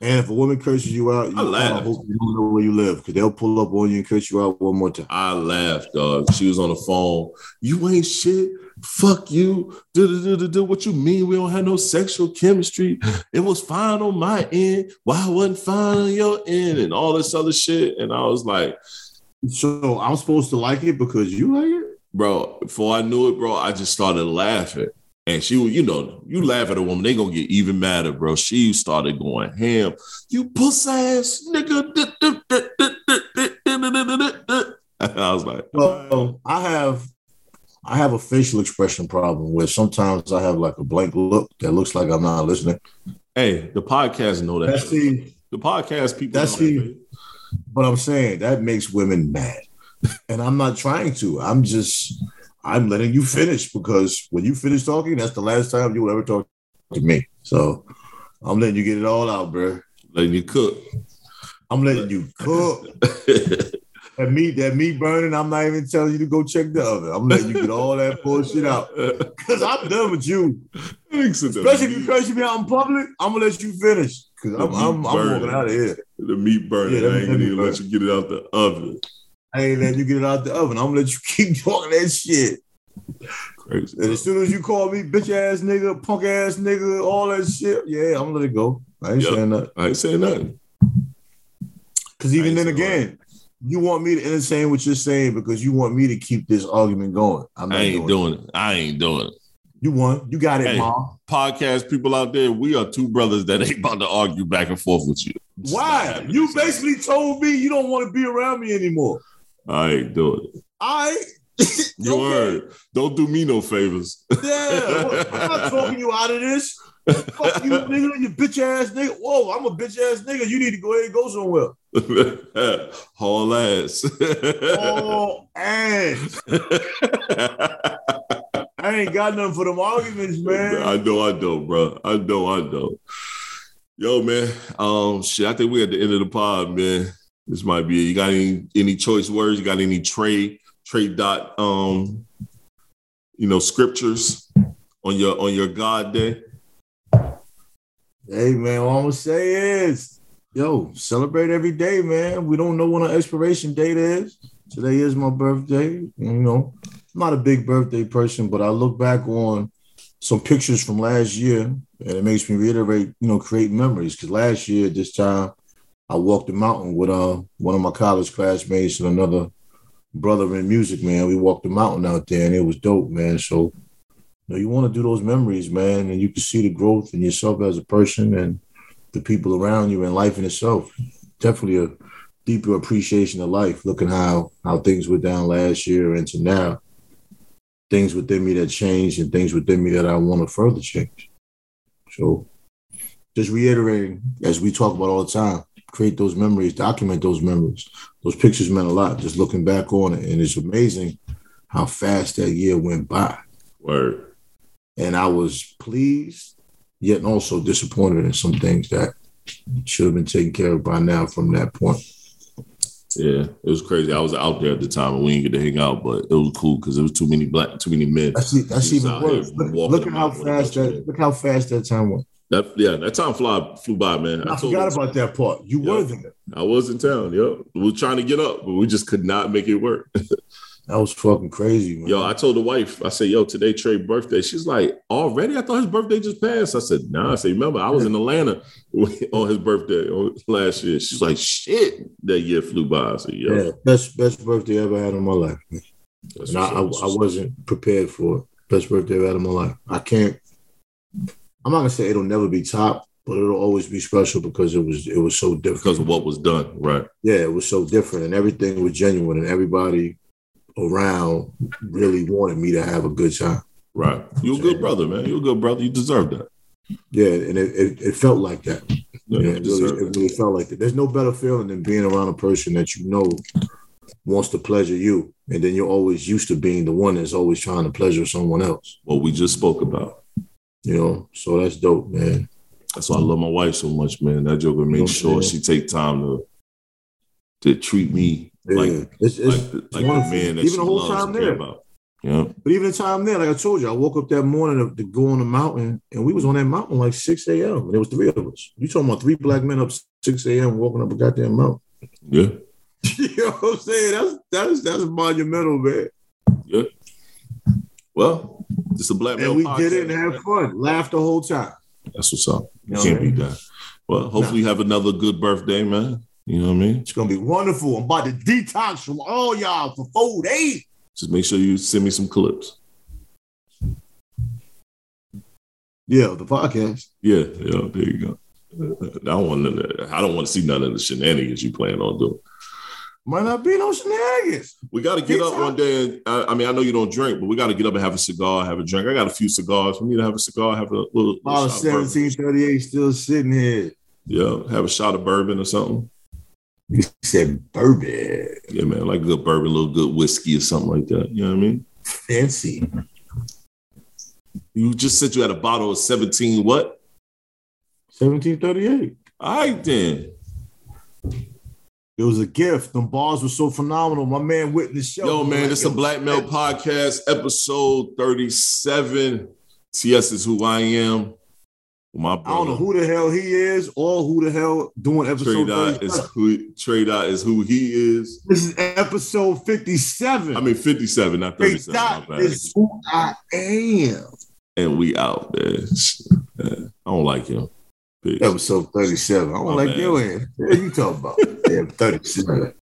And if a woman curses you out, you I laughed. hope you don't know where you live because they'll pull up on you and curse you out one more time. I laughed, dog. She was on the phone. You ain't shit. Fuck you. Do, do, do, do, do. What you mean? We don't have no sexual chemistry. It was fine on my end. Why wasn't fine on your end? And all this other shit. And I was like, So I'm supposed to like it because you like it. bro, before I knew it, bro, I just started laughing. And she, was- you know, you laugh at a woman, they gonna get even madder, bro. She started going ham. You puss ass nigga. I was like, Well, I have I have a facial expression problem where sometimes I have like a blank look that looks like I'm not listening. hey, the podcast know that. That's the The podcast people. That's know the- that, but I'm saying that makes women mad. And I'm not trying to. I'm just I'm letting you finish because when you finish talking, that's the last time you will ever talk to me. So I'm letting you get it all out, bro. letting you cook. I'm letting you cook. That meat, that meat burning, I'm not even telling you to go check the oven. I'm letting you get all that bullshit out. Cause I'm done with you. Especially if you curse me out in public, I'm gonna let you finish. Cause I'm, I'm, I'm walking out of here. the meat burning. Yeah, I ain't gonna let you get it out the oven. I ain't letting you get it out the oven. I'm gonna let you keep talking that shit. Crazy. And as soon as you call me bitch ass nigga, punk ass nigga, all that shit, yeah, I'm gonna let it go. I ain't Yep. saying that. I ain't saying nothing. Cause even then again, you want me to entertain what you're saying because you want me to keep this argument going. I ain't doing, doing it. I ain't doing it. it. You won. You got it, Hey. mom. Podcast people out there, we are two brothers that ain't about to argue back and forth with you. It's Why? You basically told me you don't want to be around me anymore. I ain't doing it. I You Okay. heard. Don't do me no favors. Yeah, I'm not talking you out of this. Fuck you, nigga, you bitch ass nigga. Whoa, I'm a bitch ass nigga. You need to go ahead and go somewhere. Haul ass. Oh, ass. I ain't got nothing for them arguments, man. I know I don't, bro. I know I don't. Yo, man. Um, shit. I think we're at the end of the pod, man. This might be it. You got any any choice words? You got any trade trade dot um you know scriptures on your on your God day? Hey, man, all I'm gonna say is, yo, celebrate every day, man. We don't know when our expiration date is. Today is my birthday. You know, I'm not a big birthday person, but I look back on some pictures from last year, and it makes me reiterate, you know, create memories. Because last year at this time, I walked the mountain with uh one of my college classmates and another brother in music, man. We walked the mountain out there, and it was dope, man. So know, you want to do those memories, man, and you can see the growth in yourself as a person and the people around you and life in itself. Definitely a deeper appreciation of life, looking how how things were down last year and to now. Things within me that changed and things within me that I want to further change. So just reiterating, as we talk about all the time, create those memories, document those memories. Those pictures meant a lot, just looking back on it. And it's amazing how fast that year went by Word. And I was pleased, yet also disappointed in some things that should have been taken care of by now from that point. Yeah, it was crazy. I was out there at the time and we didn't get to hang out, but it was cool because there was too many black, too many men. That's that's even worse. Look, look at how around with a fast that look how fast that time went. That yeah, that time fly flew by, man. I, told forgot about that part. You Yeah. were there. I was in town. Yep, we were trying to get up, but we just could not make it work. That was fucking crazy, man. Yo, I told the wife, I said, "Yo, today Tre birthday." She's like, "Already? I thought his birthday just passed." I said, "Nah." I said, "Remember, I was in Atlanta on his birthday last year." She's like, "Shit, that year flew by." I said, "Yo, yeah, best best birthday I ever had in my life. that's And I, I. I wasn't prepared for it. Best birthday I've had in my life. I can't. I'm not gonna say it'll never be top, but it'll always be special because it was it was so different. because of what was done, right?" yeah, it was so different, and everything was genuine, and everybody around really wanted me to have a good shot. Right. You're a good brother, man. You're a good brother. You deserve that. Yeah, and it, it, it felt like that. Yeah, it, really, it really felt like that. There's no better feeling than being around a person that you know wants to pleasure you, and then you're always used to being the one that's always trying to pleasure someone else. What we just spoke about. You know, so that's dope, man. That's why I love my wife so much, man. That joker You know sure she take time to to treat me Yeah, like it's, it's, like, the, like the wonderful. man that Even the whole time there. about. Yeah. But even the time there, like I told you, I woke up that morning to, to go on the mountain, and we was on that mountain like 6 a.m. And there was three of us. You talking about three black men up 6 a.m. walking up a goddamn mountain. Yeah. you know what I'm saying? That's that's that's monumental, man. Yeah. Well, it's a black man. And we podcast. did it and had fun, laughed the whole time. That's what's up. You know Can't I beat that. Well, hopefully you have another good birthday, man. You know what I mean? It's gonna be wonderful. I'm about to detox from all y'all for four days. Just make sure you send me some clips. Yeah, the podcast. Yeah, yeah, there you go. I don't want to. I don't want to see none of the shenanigans you plan on doing. Might not be no shenanigans. We got to get up one day. And, I, I mean, I know you don't drink, but we got to get up and have a cigar, have a drink. I got a few cigars. We need to have a cigar, have a little, Bottle shot of 1738 still sitting here. Yeah, have a shot of bourbon or something. You said bourbon. Yeah, man, like a good bourbon, a little good whiskey or something like that. You know what I mean? Fancy. You just said you had a bottle of 17 what? 1738. All right, then. It was a gift. Them bars were so phenomenal. My man witnessed the show. Yo, man, Like, is a yo, Black Male Podcast, episode 37. TS is who I am. My I don't know who the hell he is or who the hell doing Trey episode Dot is 37. who Tre Dot is who he is. This is episode 57. I mean 57, not Trey 37. my Dot is who I am. And we out, man. I don't like him. Peace. Episode 37. I don't My like bad. your ass. What are you talking about? Damn, 37.